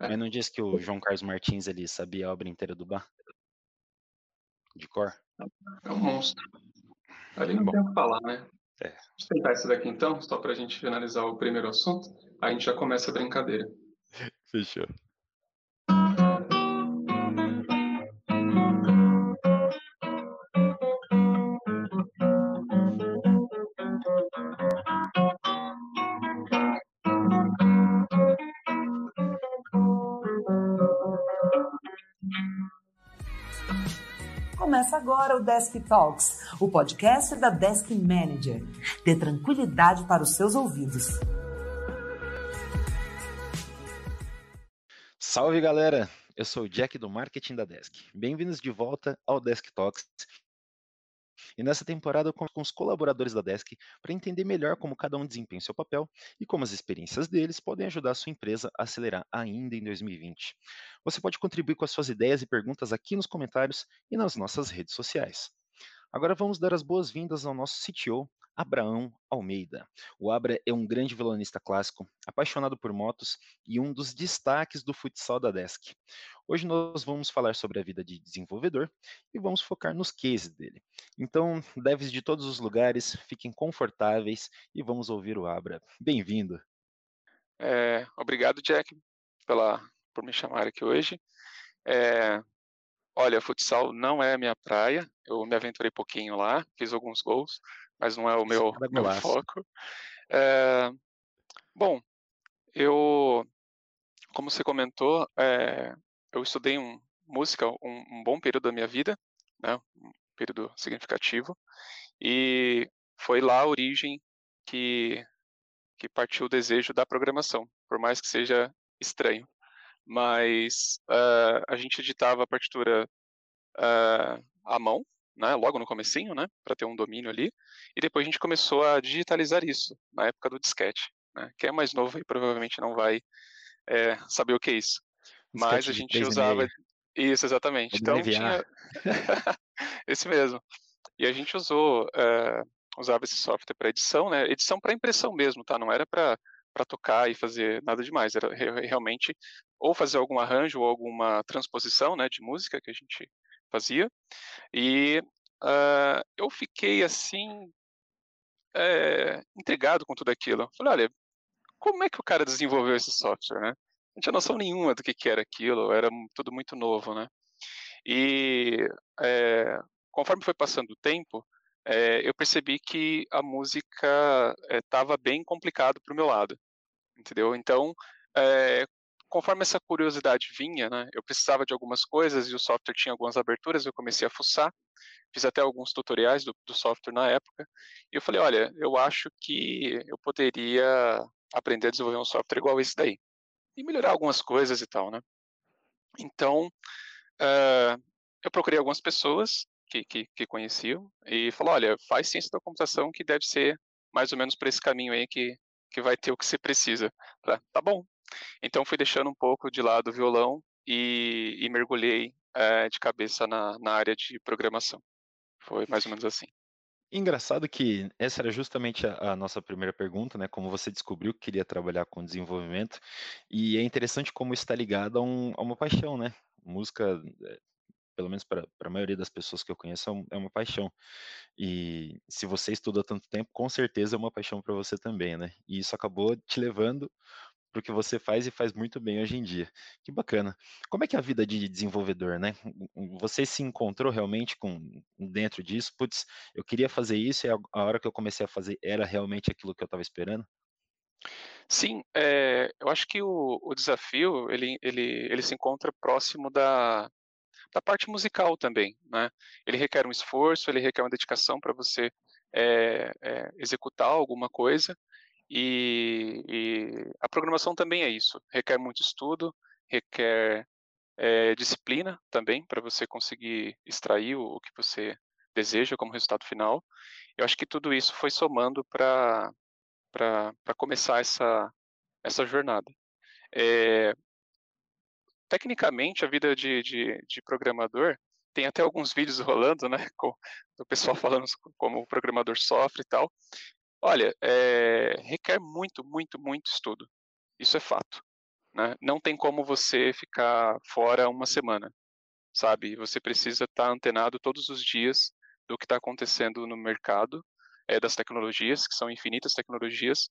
Mas não disse que o João Carlos Martins ele sabia a obra inteira do Bach? De cor? É um monstro. Ali não Bom, tem o que falar, né? É. Vamos tentar esse daqui então, só para a gente finalizar o primeiro assunto. Aí a gente já começa a brincadeira. Fechou. Agora o Desk Talks, o podcast da Desk Manager. Dê tranquilidade para os seus ouvidos. Salve galera! Eu sou o Jack do Marketing da Desk. Bem-vindos de volta ao Desk Talks. E nessa temporada eu conto com os colaboradores da Desk para entender melhor como cada um desempenha seu papel e como as experiências deles podem ajudar a sua empresa a acelerar ainda em 2020. Você pode contribuir com as suas ideias e perguntas aqui nos comentários e nas nossas redes sociais. Agora vamos dar as boas-vindas ao nosso CTO, Abraão Almeida. O Abra é um grande violonista clássico, apaixonado por motos e um dos destaques do futsal da Desk. Hoje nós vamos falar sobre a vida de desenvolvedor e vamos focar nos cases dele. Então, devs de todos os lugares, fiquem confortáveis e vamos ouvir o Abra. Bem-vindo. É, obrigado, Jack, pela, por me chamar aqui hoje. É, olha, futsal não é a minha praia, eu me aventurei pouquinho lá, fiz alguns gols, mas não é o meu, meu foco. É, bom, eu, como você comentou, é, eu estudei um, música um, um, bom período da minha vida, né, um período significativo, e foi lá a origem que, que partiu o desejo da programação, por mais que seja estranho. Mas uh, a gente editava a partitura uh, à mão, né, logo no comecinho, né, para ter um domínio ali, e depois a gente começou a digitalizar isso, na época do disquete. Né? Quem é mais novo aí provavelmente não vai é, saber o que é isso. Mas a gente usava... Isso, exatamente. Então tinha... esse mesmo. E a gente usou, é, usava esse software para edição, né, edição para impressão mesmo, tá, não era para para tocar e fazer nada demais. Era realmente ou fazer algum arranjo ou alguma transposição né, de música que a gente fazia. E uh, eu fiquei assim, é, intrigado com tudo aquilo. Falei, olha, como é que o cara desenvolveu esse software, né? Não tinha noção nenhuma do que, que era aquilo, era tudo muito novo, né? E é, conforme foi passando o tempo, é, eu percebi que a música estava bem complicado para o meu lado, entendeu? Então, é, conforme essa curiosidade vinha, né, eu precisava de algumas coisas e o software tinha algumas aberturas, eu comecei a fuçar, fiz até alguns tutoriais do, do software na época, e eu falei, olha, eu acho que eu poderia aprender a desenvolver um software igual esse daí, e melhorar algumas coisas e tal, né. Então, uh, eu procurei algumas pessoas que, que, que conheciam e falou, olha, faz ciência da computação que deve ser mais ou menos por esse caminho aí que, que vai ter o que você precisa. Falei, tá bom, então fui deixando um pouco de lado o violão e, e mergulhei é, de cabeça na, na área de programação. Foi mais ou menos assim. Engraçado que essa era justamente a, a, nossa primeira pergunta, né? Como você descobriu que queria trabalhar com desenvolvimento, e é interessante como está ligado a, um, a uma paixão, né? Música, eh, pelo menos para a maioria das pessoas que eu conheço, é, é uma paixão. E se você estuda tanto tempo, com certeza é uma paixão para você também, né? E isso acabou te levando para o que você faz e faz muito bem hoje em dia. Que bacana. Como é que é a vida de desenvolvedor, né? Você se encontrou realmente com dentro disso? Putz, eu queria fazer isso e a, hora que eu comecei a fazer era realmente aquilo que eu estava esperando? Sim, é, eu acho que o, o, desafio ele, ele, ele se encontra próximo da, da parte musical também, né? Ele requer um esforço, ele requer uma dedicação para você é, é, executar alguma coisa, e, e, a programação também é isso, requer muito estudo, requer é, disciplina também para você conseguir extrair o, o, que você deseja como resultado final. Eu acho que tudo isso foi somando para começar essa, essa jornada. É, tecnicamente, a vida de, de, de, programador tem até alguns vídeos rolando, né, com o pessoal falando como o programador sofre e tal, Olha, é, requer muito, muito, muito estudo. Isso é fato. Né? Não tem como você ficar fora uma semana, sabe? Você precisa estar tá antenado todos os dias do que está acontecendo no mercado é, das tecnologias, que são infinitas tecnologias.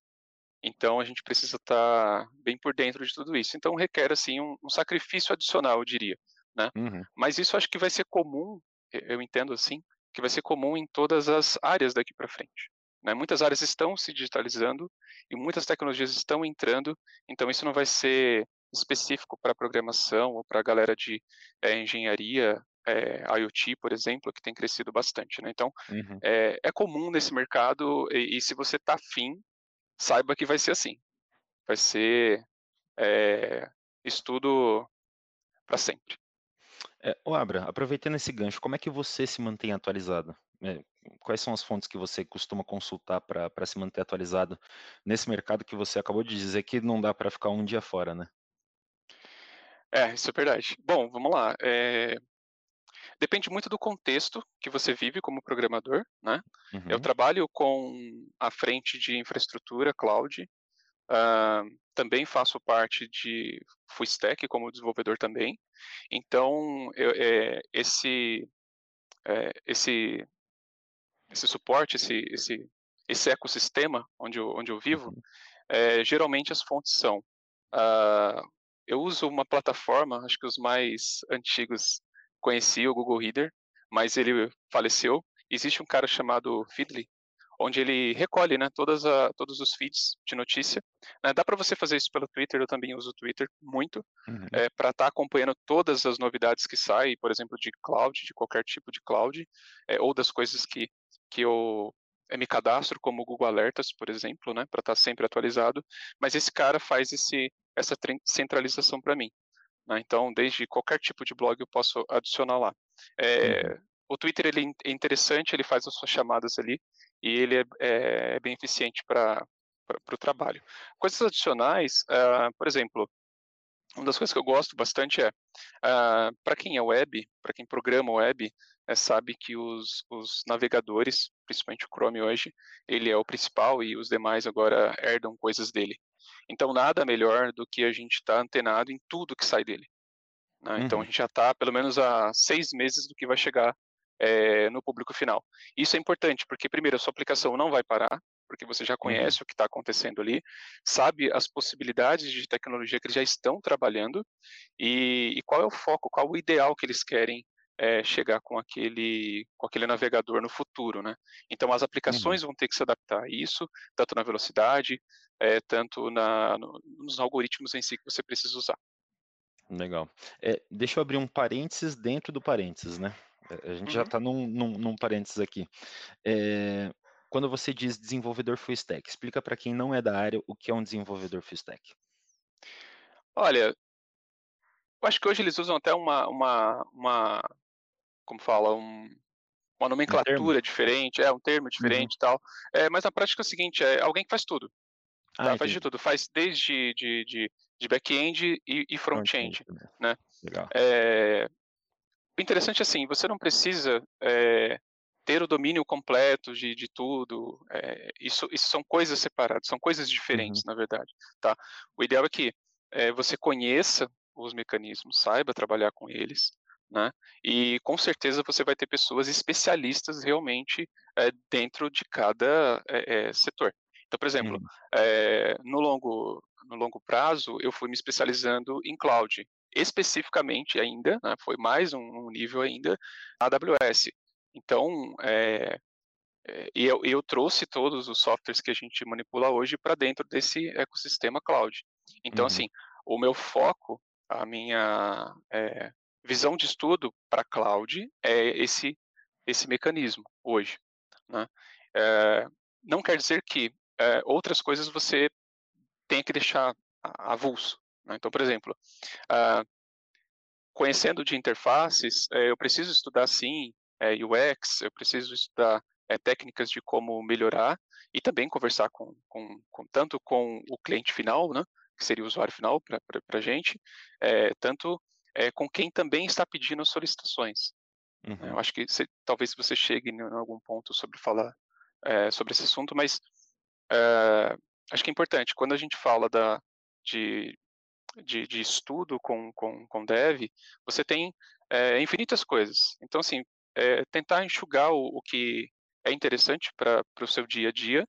Então a gente precisa estar tá bem por dentro de tudo isso. Então requer assim um, um sacrifício adicional, eu diria. Né? Uhum. Mas isso acho que vai ser comum, eu entendo assim, que vai ser comum em todas as áreas daqui para frente. Né? Muitas áreas estão se digitalizando e muitas tecnologias estão entrando, então isso não vai ser específico para programação ou para a galera de é, engenharia, é, IoT, por exemplo, que tem crescido bastante. Né? Então, uhum. é, é, comum nesse mercado e, e se você está afim, saiba que vai ser assim. Vai ser estudo para sempre. É, Abra, aproveitando esse gancho, como é que você se mantém atualizado? É, quais são as fontes que você costuma consultar para se manter atualizado nesse mercado que você acabou de dizer que não dá para ficar um dia fora, né? É, isso é verdade. Bom, vamos lá. É... Depende muito do contexto que você vive como programador, né? Uhum. Eu trabalho com a frente de infraestrutura cloud, uh, também faço parte de full stack como desenvolvedor também. Então, eu, é, esse, é, esse esse suporte, esse, esse, esse ecossistema onde eu, onde eu vivo, é, geralmente as fontes são. Uh, eu uso uma plataforma, acho que os mais antigos conheciam o Google Reader, mas ele faleceu. Existe um cara chamado Feedly, onde ele recolhe né, todas a, todos os feeds de notícia. Né, dá para você fazer isso pelo Twitter, eu também uso o Twitter muito, uhum. é, eh, para estar tá acompanhando todas as novidades que saem, por exemplo, de cloud, de qualquer tipo de cloud, é, ou das coisas que que eu, eu me cadastro como Google Alertas, por exemplo, né, para estar tá sempre atualizado, mas esse cara faz esse, essa centralização para mim. Né? Então, desde qualquer tipo de blog eu posso adicionar lá. É, uhum. O Twitter ele é interessante, ele faz as suas chamadas ali e ele é, é, é bem eficiente para o trabalho. Coisas adicionais, uh, por exemplo, uma das coisas que eu gosto bastante é, uh, ah, para quem é web, para quem programa web, é, sabe que os, os, navegadores, principalmente o Chrome hoje, ele é o principal e os demais agora herdam coisas dele. Então, nada melhor do que a gente estar tá antenado em tudo que sai dele. Né? Uhum. Então, a gente já está pelo menos há seis meses do que vai chegar é, no público final. Isso é importante, porque, primeiro, a sua aplicação não vai parar, porque você já uhum. conhece uhum. o que está acontecendo ali, sabe as possibilidades de tecnologia que eles já estão trabalhando e, e qual é o foco, qual o ideal que eles querem é, chegar com aquele, com aquele navegador no futuro, né? Então as aplicações uhum. vão ter que se adaptar a isso, tanto na velocidade, é, tanto na, no, nos algoritmos em si que você precisa usar. Legal. É, deixa eu abrir um parênteses dentro do parênteses, né? A gente uhum. já está num, num, num, parênteses aqui. É, quando você diz desenvolvedor full stack, explica para quem não é da área o que é um desenvolvedor full stack. Olha, eu acho que hoje eles usam até uma, uma, uma como fala, um, uma nomenclatura um diferente, é um termo uhum. diferente uhum. e tal. É, mas na prática é o seguinte, é alguém que faz tudo. Tá? Ah, faz de tudo, faz desde de, de, de back-end e, e front-end. Front né? Legal. É, o interessante é assim, você não precisa é, ter o domínio completo de, de tudo, é, isso, isso são coisas separadas, são coisas diferentes, uhum. na verdade. Tá? O ideal é que é, você conheça os mecanismos, saiba trabalhar com eles, né? E com certeza você vai ter pessoas especialistas realmente é, dentro de cada é, setor. Então, por exemplo, uhum. no, longo, no longo prazo, eu fui me especializando em cloud, especificamente ainda, né, foi mais um, um nível ainda, AWS. Então, é, é, eu, eu trouxe todos os softwares que a gente manipula hoje para dentro desse ecossistema cloud. Então, uhum. assim, o meu foco, a minha é, visão de estudo para cloud é esse, esse mecanismo hoje. Né? É, não quer dizer que é, outras coisas você tenha que deixar avulso. Né? Então, por exemplo, uh, conhecendo de interfaces, é, eu preciso estudar sim UX, eu preciso estudar técnicas de como melhorar e também conversar com, com, com, tanto com o cliente final, né, que seria o usuário final para a gente, é, tanto é, com quem também está pedindo solicitações. Né. Uhum. Eu acho que se, talvez você chegue em algum ponto sobre falar é, sobre esse assunto, mas é, acho que é importante, quando a gente fala da, de de, de estudo com, com, com dev, você tem é, infinitas coisas. Então, assim, é, tentar enxugar o, o, que é interessante para o seu dia a dia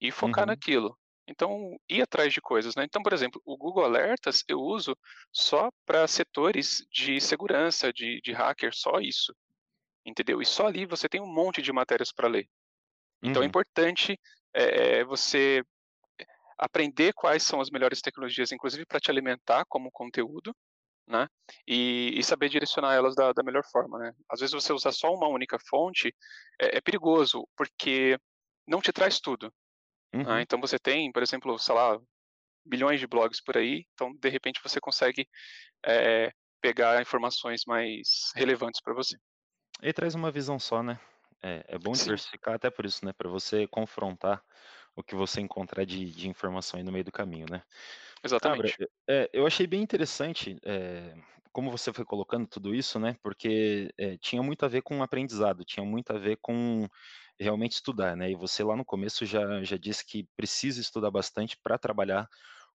e focar uhum. naquilo. Então, ir atrás de coisas, né? Então, por exemplo, o Google Alertas eu uso só para setores de segurança, de, de hacker, só isso. Entendeu? E só ali você tem um monte de matérias para ler. Então, é uhum. é importante é, você aprender quais são as melhores tecnologias, inclusive para te alimentar como conteúdo, né? E, e saber direcionar elas da, da, melhor forma, né? Às vezes você usar só uma única fonte é, é perigoso, porque não te traz tudo. Né? Uhum. Né? Então você tem, por exemplo, sei lá, bilhões de blogs por aí, então de repente você consegue é, pegar informações mais relevantes para você. E traz uma visão só, né? É, é bom diversificar até por isso, né? Para você confrontar o que você encontrar de, de informação aí no meio do caminho, né? Exatamente. Cabra, é, eu achei bem interessante é, como você foi colocando tudo isso, né? Porque é, tinha muito a ver com aprendizado, tinha muito a ver com realmente estudar, né? E você lá no começo já, já disse que precisa estudar bastante para trabalhar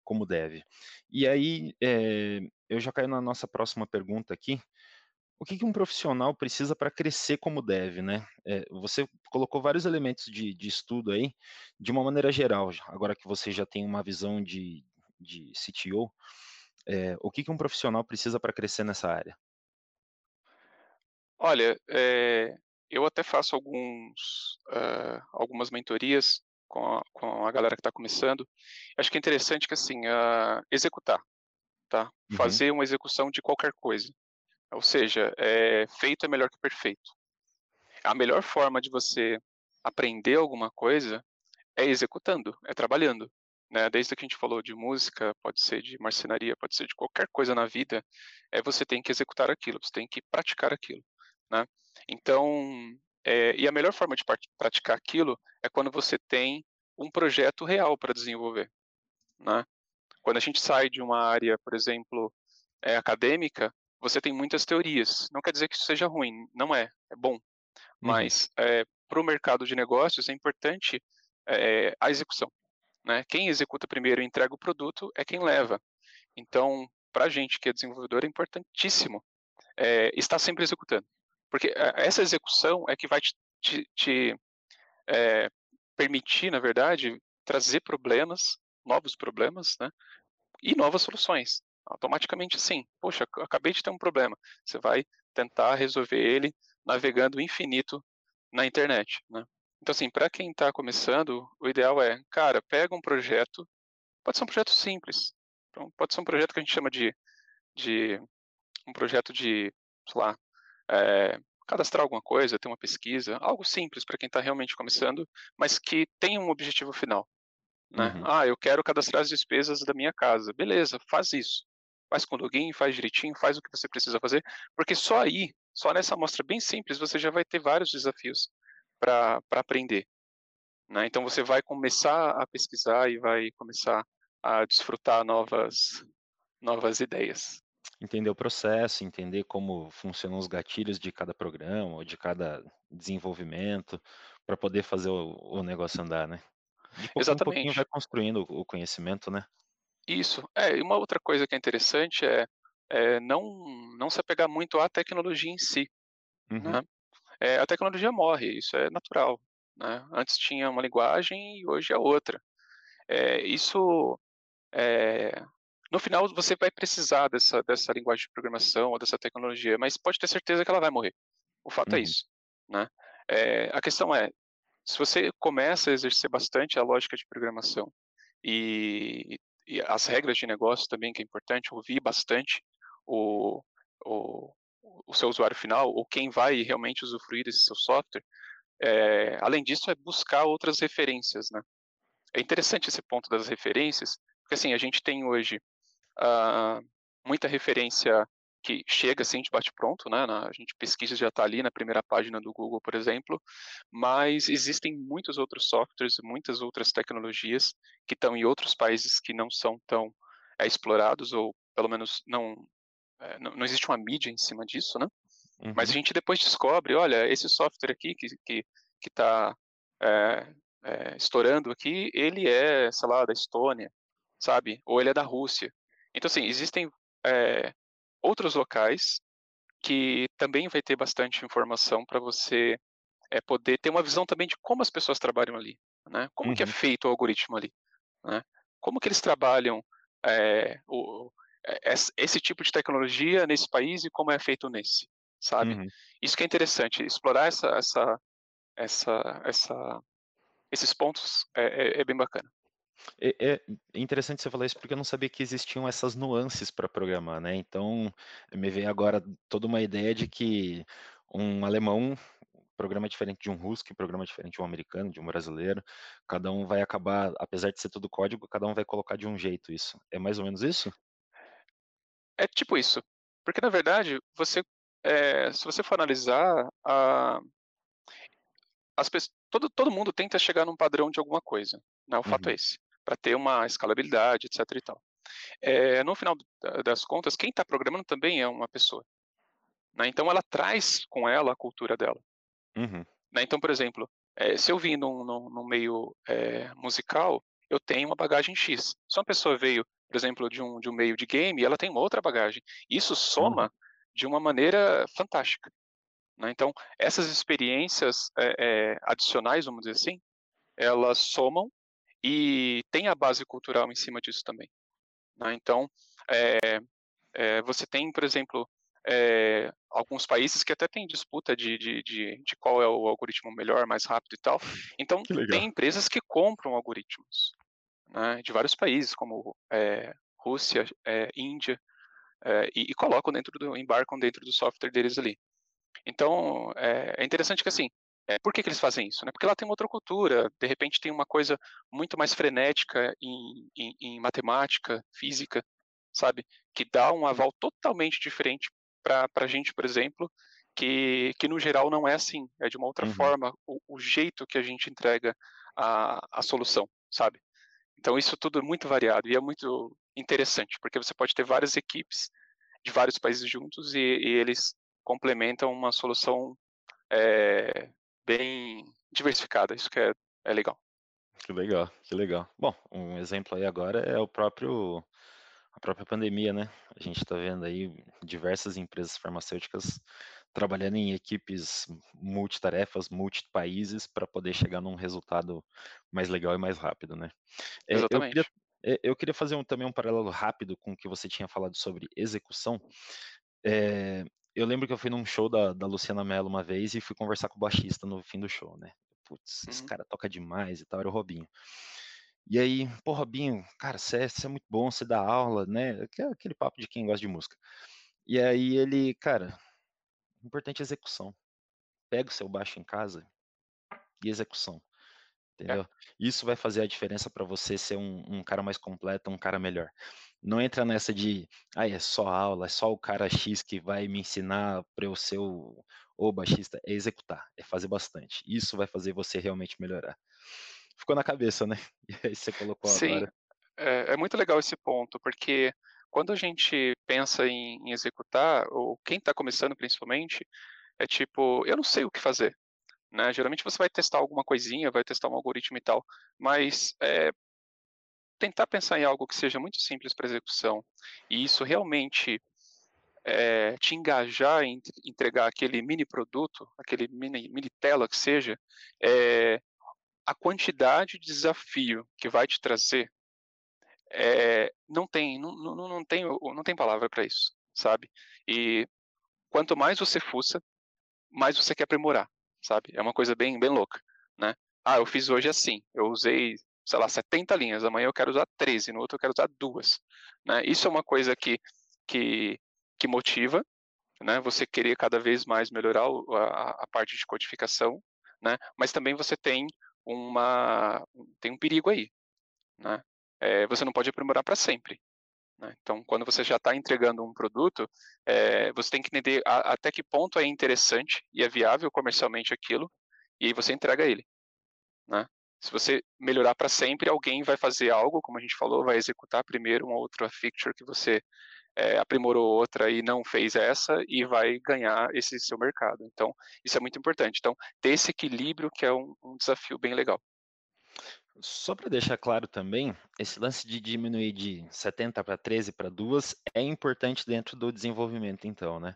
como deve. E aí é, eu já caio na nossa próxima pergunta aqui, o que, que um profissional precisa para crescer como deve, né? É, você colocou vários elementos de, de, estudo aí, de uma maneira geral, agora que você já tem uma visão de, de CTO, é, o que, que um profissional precisa para crescer nessa área? Olha, é, eu até faço alguns, uh, algumas mentorias com a, com a galera que está começando. Acho que é interessante que assim, uh, executar, tá? Uhum. Fazer uma execução de qualquer coisa. Ou seja, é, feito é melhor que perfeito. A melhor forma de você aprender alguma coisa é executando, é trabalhando. Né? Desde que a gente falou de música, pode ser de marcenaria, pode ser de qualquer coisa na vida, é você tem que executar aquilo, você tem que praticar aquilo. Né? Então, é, e a melhor forma de praticar aquilo é quando você tem um projeto real para desenvolver. Né? Quando a gente sai de uma área, por exemplo, é, acadêmica, você tem muitas teorias. Não quer dizer que isso seja ruim, não é, é bom. Uhum. Mas é, para o mercado de negócios é importante é, a execução. Né? Quem executa primeiro e entrega o produto é quem leva. Então, para a gente que é desenvolvedor, é importantíssimo é, estar sempre executando. Porque essa execução é que vai te, te, te é, permitir, na verdade, trazer problemas, novos problemas, né? E novas soluções automaticamente sim. Poxa, acabei de ter um problema. Você vai tentar resolver ele navegando infinito na internet, né? Então, assim, para quem está começando, o ideal é, cara, pega um projeto, pode ser um projeto simples, então, pode ser um projeto que a gente chama de, de um projeto de, sei lá, é, cadastrar alguma coisa, ter uma pesquisa, algo simples para quem está realmente começando, mas que tem um objetivo final. Né? Uhum. Ah, eu quero cadastrar as despesas da minha casa. Beleza, faz isso faz com login, faz direitinho, faz o que você precisa fazer, porque só aí, só nessa amostra bem simples, você já vai ter vários desafios para aprender. Né? Então você vai começar a pesquisar e vai começar a desfrutar novas, novas ideias. Entender o processo, entender como funcionam os gatilhos de cada programa ou de cada desenvolvimento, para poder fazer o, o, negócio andar, né? De Exatamente. pouquinho vai construindo o conhecimento, né? Isso. É, e uma outra coisa que é interessante é, é não, não se apegar muito à tecnologia em si. Uhum. Né? É, a tecnologia morre, isso é natural. Né? Antes tinha uma linguagem e hoje é outra. É, isso, é, no final, você vai precisar dessa, dessa linguagem de programação ou dessa tecnologia, mas pode ter certeza que ela vai morrer. O fato é uhum. é isso. Né? É, a questão é, se você começa a exercer bastante a lógica de programação e, e as regras de negócio também, que é importante, ouvir bastante o, o, o seu usuário final, ou quem vai realmente usufruir desse seu software. É, além disso, é buscar outras referências, né? É interessante esse ponto das referências, porque assim, a gente tem hoje uh, muita referência que chega assim de bate-pronto, né? A gente pesquisa já está ali na primeira página do Google, por exemplo, mas existem muitos outros softwares, muitas outras tecnologias que estão em outros países que não são tão é, explorados ou pelo menos não, é, não, não existe uma mídia em cima disso, né? Uhum. Mas a gente depois descobre, olha, esse software aqui que que que está é, estourando aqui, ele é, sei lá, da Estônia, sabe? Ou ele é da Rússia. Então, assim, existem é, outros locais que também vai ter bastante informação para você é, poder ter uma visão também de como as pessoas trabalham ali, né? Como uhum. que é uhum. feito o algoritmo ali, né? Como que eles trabalham é, o, esse tipo de tecnologia nesse país e como é feito nesse, sabe? Uhum. Isso que é interessante, explorar essa, essa, essa, essa esses pontos é, é, é bem bacana. É, é, interessante você falar isso porque eu não sabia que existiam essas nuances para programar, né? Então, me veio agora toda uma ideia de que um alemão programa diferente de um russo, programa diferente de um americano, de um brasileiro. Cada um vai acabar, apesar de ser tudo código, cada um vai colocar de um jeito isso. É mais ou menos isso? É tipo isso. Porque, na verdade, você, é, se você for analisar, a, as pessoas, todo, todo mundo tenta chegar num padrão de alguma coisa. Né? O fato é uhum. é esse para ter uma escalabilidade, etc. E tal. É, no final das contas, quem está programando também é uma pessoa. Né? Então, ela traz com ela a cultura dela. Uhum. Né? Então, por exemplo, é, se eu vim num, num, num meio é, musical, eu tenho uma bagagem X. Se uma pessoa veio, por exemplo, de um, de um meio de game, ela tem uma outra bagagem. Isso soma uhum. de uma maneira fantástica. Né? Então, essas experiências adicionais, vamos dizer assim, elas somam e tem a base cultural em cima disso também. Né? Então, é, é, você tem, por exemplo, é, alguns países que até tem disputa de, de, de, de, qual é o algoritmo melhor, mais rápido e tal. Então, tem empresas que compram algoritmos né, de vários países, como Rússia, Índia, e, e, colocam dentro do, embarcam dentro do software deles ali. Então, é, interessante que assim, é, por que, que, eles fazem isso? Né? Porque lá tem outra cultura, de repente tem uma coisa muito mais frenética em, em, em matemática, física, sabe? Que dá um aval totalmente diferente para a gente, por exemplo, que, que no geral não é assim, é de uma outra uhum. forma o, o, jeito que a gente entrega a, a solução, sabe? Então isso tudo é muito variado e é muito interessante, porque você pode ter várias equipes de vários países juntos e, e eles complementam uma solução é, bem diversificada. Isso que é, é legal. Que legal, que legal. Bom, um exemplo aí agora é o próprio a própria pandemia, né? A gente está vendo aí diversas empresas farmacêuticas trabalhando em equipes multitarefas, multipaíses, para poder chegar num resultado mais legal e mais rápido, né? Exatamente. Eu queria, eu queria fazer um, também um paralelo rápido com o que você tinha falado sobre execução. É, eu lembro que eu fui num show da, da Luciana Mello uma vez e fui conversar com o baixista no fim do show, né? Putz, uhum. esse cara toca demais e tal, era o Robinho. E aí, pô, Robinho, cara, você é, é, muito bom, você dá aula, né? Aquele papo de quem gosta de música. E aí ele, cara, importante é execução. Pega o seu baixo em casa e execução. É. Entendeu? É. Isso vai fazer a diferença para você ser um, um, cara mais completo, um cara melhor. Não entra nessa de, ah, é só aula, é só o cara X que vai me ensinar para eu ser o, o baixista. É executar, é fazer bastante. Isso vai fazer você realmente melhorar. Ficou na cabeça, né? E aí você colocou Sim, agora. É, é muito legal esse ponto, porque quando a gente pensa em, em executar, ou quem está começando principalmente, é tipo, eu não sei o que fazer. Né? Geralmente você vai testar alguma coisinha, vai testar um algoritmo e tal, mas é, tentar pensar em algo que seja muito simples para execução e isso realmente é, te engajar em entregar aquele mini produto, aquele mini, mini tela que seja, é, a quantidade de desafio que vai te trazer é, não tem não, não, não tem não tem palavra para isso, sabe? E quanto mais você fuça, mais você quer aprimorar sabe? É uma coisa bem, bem louca, né? Ah, eu fiz hoje assim, eu usei, sei lá, 70 linhas, amanhã eu quero usar 13, no outro eu quero usar duas, né? Isso é uma coisa que, que, que motiva, né? Você querer cada vez mais melhorar a, a parte de codificação, né? Mas também você tem uma tem um perigo aí, né? É, você não pode aprimorar para sempre, né? Então, quando você já está entregando um produto, é, você tem que entender a, até que ponto é interessante e é viável comercialmente aquilo, e aí você entrega ele. Né? Se você melhorar para sempre, alguém vai fazer algo, como a gente falou, vai executar primeiro uma outra feature que você é, aprimorou outra e não fez essa e vai ganhar esse seu mercado. Então, isso é muito importante. Então, ter esse equilíbrio que é um, um desafio bem legal. Só para deixar claro também, esse lance de diminuir de 70 para 13 para 2 é importante dentro do desenvolvimento então, né?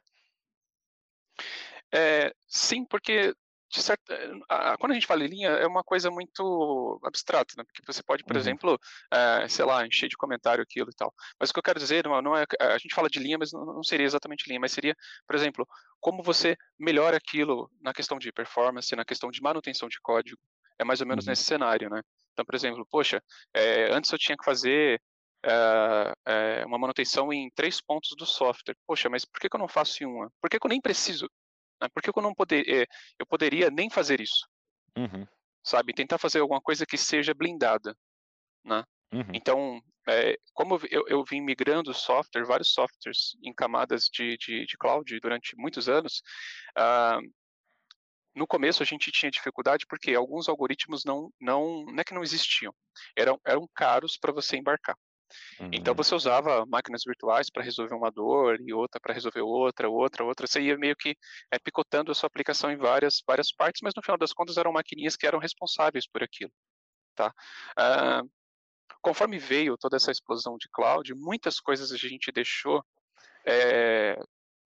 É, sim, porque certa, a, quando a gente fala em linha, é uma coisa muito abstrata, né? Porque você pode, por uhum. exemplo, é, sei lá, encher de comentário aquilo e tal. Mas o que eu quero dizer não, não é. A gente fala de linha, mas não, não, seria exatamente linha, mas seria, por exemplo, como você melhora aquilo na questão de performance, na questão de manutenção de código. É mais ou menos uhum. nesse cenário, né? Então, por exemplo, poxa, é, antes eu tinha que fazer é, é, uma manutenção em três pontos do software. Poxa, mas por que, que eu não faço em uma? Por que, que eu nem preciso? Né? Por que, eu não poder, é, eu poderia nem fazer isso? Uhum. Sabe? Tentar fazer alguma coisa que seja blindada. Né? Uhum. Então, como eu, eu vim migrando software, vários softwares em camadas de, de, de cloud durante muitos anos, uh, no começo a gente tinha dificuldade porque alguns algoritmos não, não, não é que não existiam, eram, eram caros para você embarcar. Então, uhum. Então você usava máquinas virtuais para resolver uma dor e outra para resolver outra, outra, outra. Você ia meio que é, picotando a sua aplicação em várias, várias partes, mas no final das contas eram maquininhas que eram responsáveis por aquilo. Tá? Uh, conforme veio toda essa explosão de cloud, muitas coisas a gente deixou. É,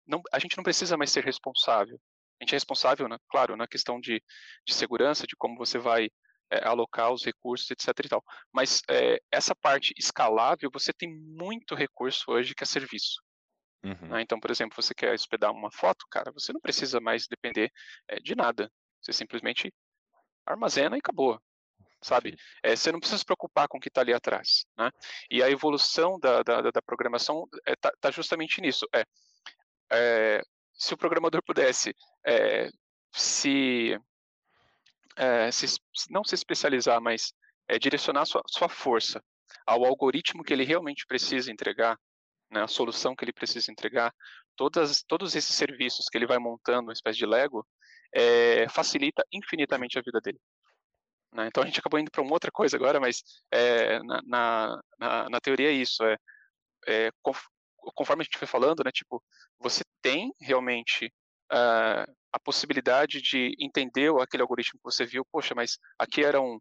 não, a gente não precisa mais ser responsável a gente é responsável, né, claro, na questão de, de segurança, de como você vai é, alocar os recursos, etc. E tal. Mas é, essa parte escalável, você tem muito recurso hoje que é serviço. Uhum. Né? Então, por exemplo, você quer hospedar uma foto, cara, você não precisa mais depender é, de nada. Você simplesmente armazena e acabou. Sabe? É, você não precisa se preocupar com o que está ali atrás. Né? E a evolução da, da, da programação está tá justamente nisso. É, é, se o programador pudesse é, se, é, se, não se especializar, mas é, direcionar sua, sua força ao algoritmo que ele realmente precisa entregar, né, a solução que ele precisa entregar, todas, todos esses serviços que ele vai montando, uma espécie de Lego, é, facilita infinitamente a vida dele. Né? Então a gente acabou indo para uma outra coisa agora, mas é, na, na, na, teoria é isso. É, é, conforme a gente foi falando, né, tipo, você tem realmente uh, a possibilidade de entender aquele algoritmo que você viu, poxa, mas aqui era um,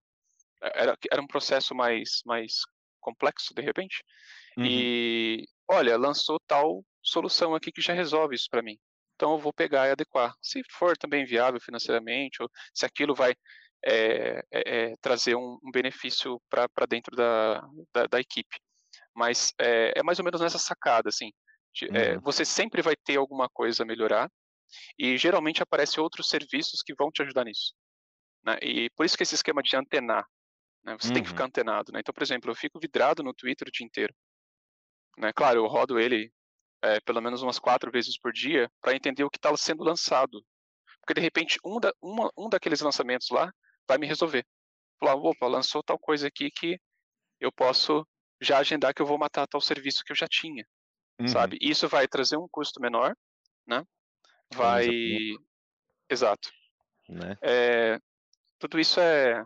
era, era um processo mais, mais complexo, de repente, uhum. e, olha, lançou tal solução aqui que já resolve isso para mim. Então eu vou pegar e adequar. Se for também viável financeiramente, ou se aquilo vai é, é, trazer um, um benefício para dentro da, da, da, equipe. Mas é, é, mais ou menos nessa sacada, assim. De, uhum. você sempre vai ter alguma coisa a melhorar, e geralmente aparecem outros serviços que vão te ajudar nisso. Né? E por isso que esse esquema de antenar, né? você uhum. tem que ficar uhum. antenado. Né? Então, por exemplo, eu fico vidrado no Twitter o dia inteiro. Né? Claro, eu rodo ele é, pelo menos umas quatro vezes por dia para entender o que está sendo lançado. Porque, de repente, um, da, uma, um daqueles lançamentos lá vai me resolver. Falar, opa, lançou tal coisa aqui que eu posso já agendar que eu vou matar tal serviço que eu já tinha. Uhum. Sabe? Isso vai trazer um custo menor, né? Vai. Exato. Né? É, tudo isso é,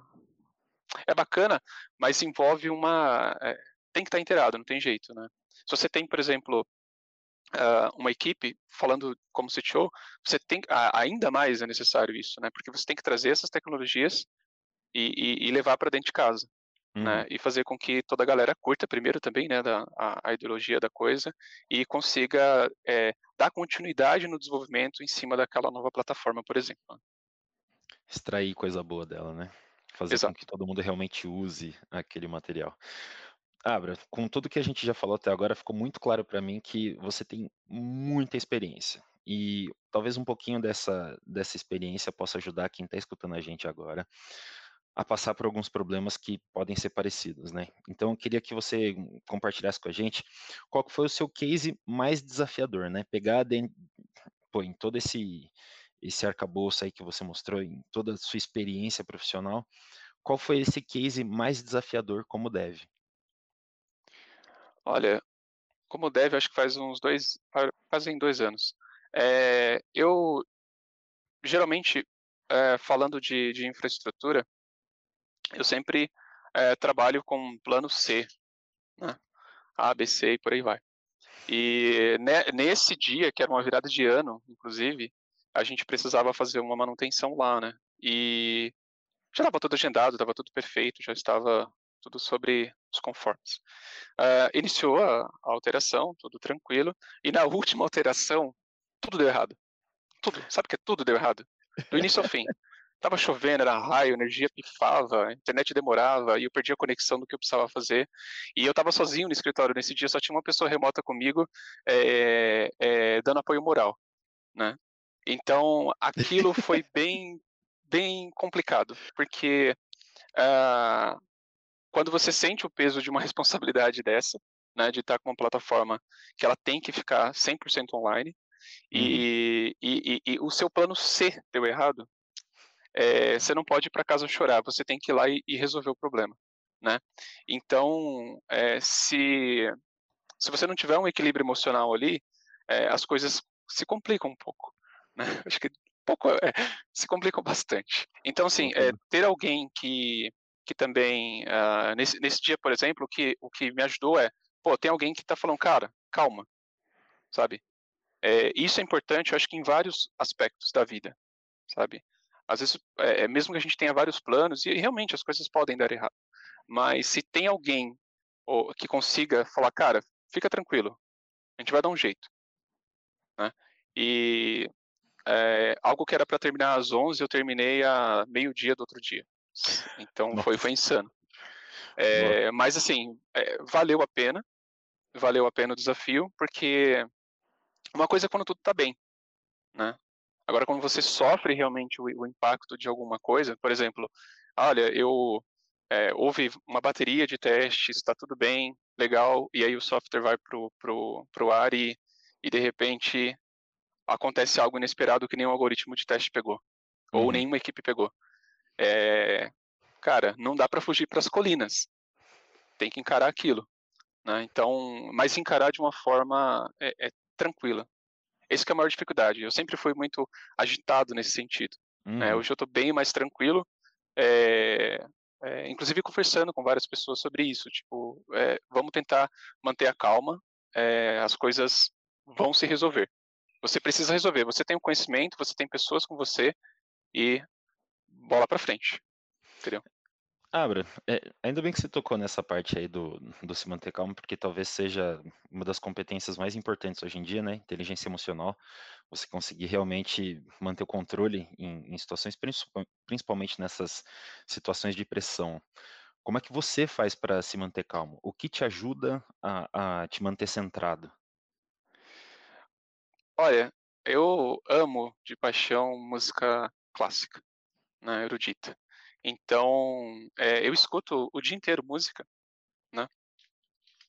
é bacana, mas envolve uma. É, tem que estar inteirado, não tem jeito, né? Se você tem, por exemplo, uh, uma equipe falando como CTO, você tem ainda mais é necessário isso, né? Porque você tem que trazer essas tecnologias e, e, e levar para dentro de casa. Uhum. Né, e fazer com que toda a galera curta primeiro também, né, da, a, a ideologia da coisa e consiga é, dar continuidade no desenvolvimento em cima daquela nova plataforma, por exemplo. Né. Extrair coisa boa dela, né? Fazer Exato. com que todo mundo realmente use aquele material. Abra, com tudo que a gente já falou até agora, ficou muito claro para mim que você tem muita experiência. E talvez um pouquinho dessa, dessa experiência possa ajudar quem está escutando a gente agora a passar por alguns problemas que podem ser parecidos, né? Então, eu queria que você compartilhasse com a gente qual foi o seu case mais desafiador, né? Pegar dentro, pô, em todo esse esse arcabouço aí que você mostrou, em toda a sua experiência profissional, qual foi esse case mais desafiador como deve? Olha, como deve, acho que faz uns dois, fazem dois anos. É, eu geralmente é, falando de, de infraestrutura, eu sempre é, trabalho com plano C, né? A, B, C e por aí vai. E ne, nesse dia, que era uma virada de ano, inclusive, a gente precisava fazer uma manutenção lá, né? E já estava tudo agendado, estava tudo perfeito, já estava tudo sobre os conformes. Uh, iniciou a, a, alteração, tudo tranquilo, e na última alteração, tudo deu errado. Tudo, sabe que tudo deu errado? Do início ao fim. Tava chovendo, era raio, energia pifava, a internet demorava, e eu perdi a conexão do que eu precisava fazer. E eu estava sozinho no escritório nesse dia, só tinha uma pessoa remota comigo, é, é, dando apoio moral, né? Então, aquilo foi bem, bem complicado, porque uh, quando você sente o peso de uma responsabilidade dessa, né, de estar com uma plataforma que ela tem que ficar 100% online, uhum. e, e, e, o seu plano C deu errado, é, você não pode ir para casa chorar, você tem que ir lá e, e resolver o problema, né? Então, é, se se você não tiver um equilíbrio emocional ali, é, as coisas se complicam um pouco, né? Acho que pouco é, se complicam bastante. Então, assim, ter alguém que que também uh, nesse, nesse dia, por exemplo, que o que me ajudou é, pô, tem alguém que está falando, cara, calma, sabe? É, isso é importante, eu acho que em vários aspectos da vida, sabe? Às vezes, é, mesmo que a gente tenha vários planos, e realmente as coisas podem dar errado, mas se tem alguém ou, que consiga falar, cara, fica tranquilo, a gente vai dar um jeito, né? E é, algo que era para terminar às 11, eu terminei a meio-dia do outro dia. Então foi, foi insano. É, mas assim, é, valeu a pena, valeu a pena o desafio, porque uma coisa é quando tudo está bem, né? Agora, quando você sofre realmente o, o, impacto de alguma coisa, por exemplo, olha, eu é, houve uma bateria de testes, está tudo bem, legal, e aí o software vai pro, pro, pro ar e, e de repente acontece algo inesperado que nenhum algoritmo de teste pegou, ou uhum. nenhuma equipe pegou é, cara, não dá para fugir para as colinas. Tem que encarar aquilo. Né? Então, mas encarar de uma forma é, é tranquila. Essa é a maior dificuldade. Eu sempre fui muito agitado nesse sentido. Né? Uhum. Né? Hoje eu estou bem mais tranquilo. É, é, inclusive conversando com várias pessoas sobre isso. Tipo, é, vamos tentar manter a calma. As coisas vão se resolver. Você precisa resolver. Você tem o conhecimento, você tem pessoas com você e bola para frente. Entendeu? Abra, é, ainda bem que você tocou nessa parte aí do, do se manter calmo, porque talvez seja uma das competências mais importantes hoje em dia, né? Inteligência emocional. Você conseguir realmente manter o controle em, em situações, principalmente nessas situações de pressão. Como é que você faz para se manter calmo? O que te ajuda a, a te manter centrado? Olha, eu amo de paixão música clássica né, erudita. Então, é, eu escuto o dia inteiro música, né?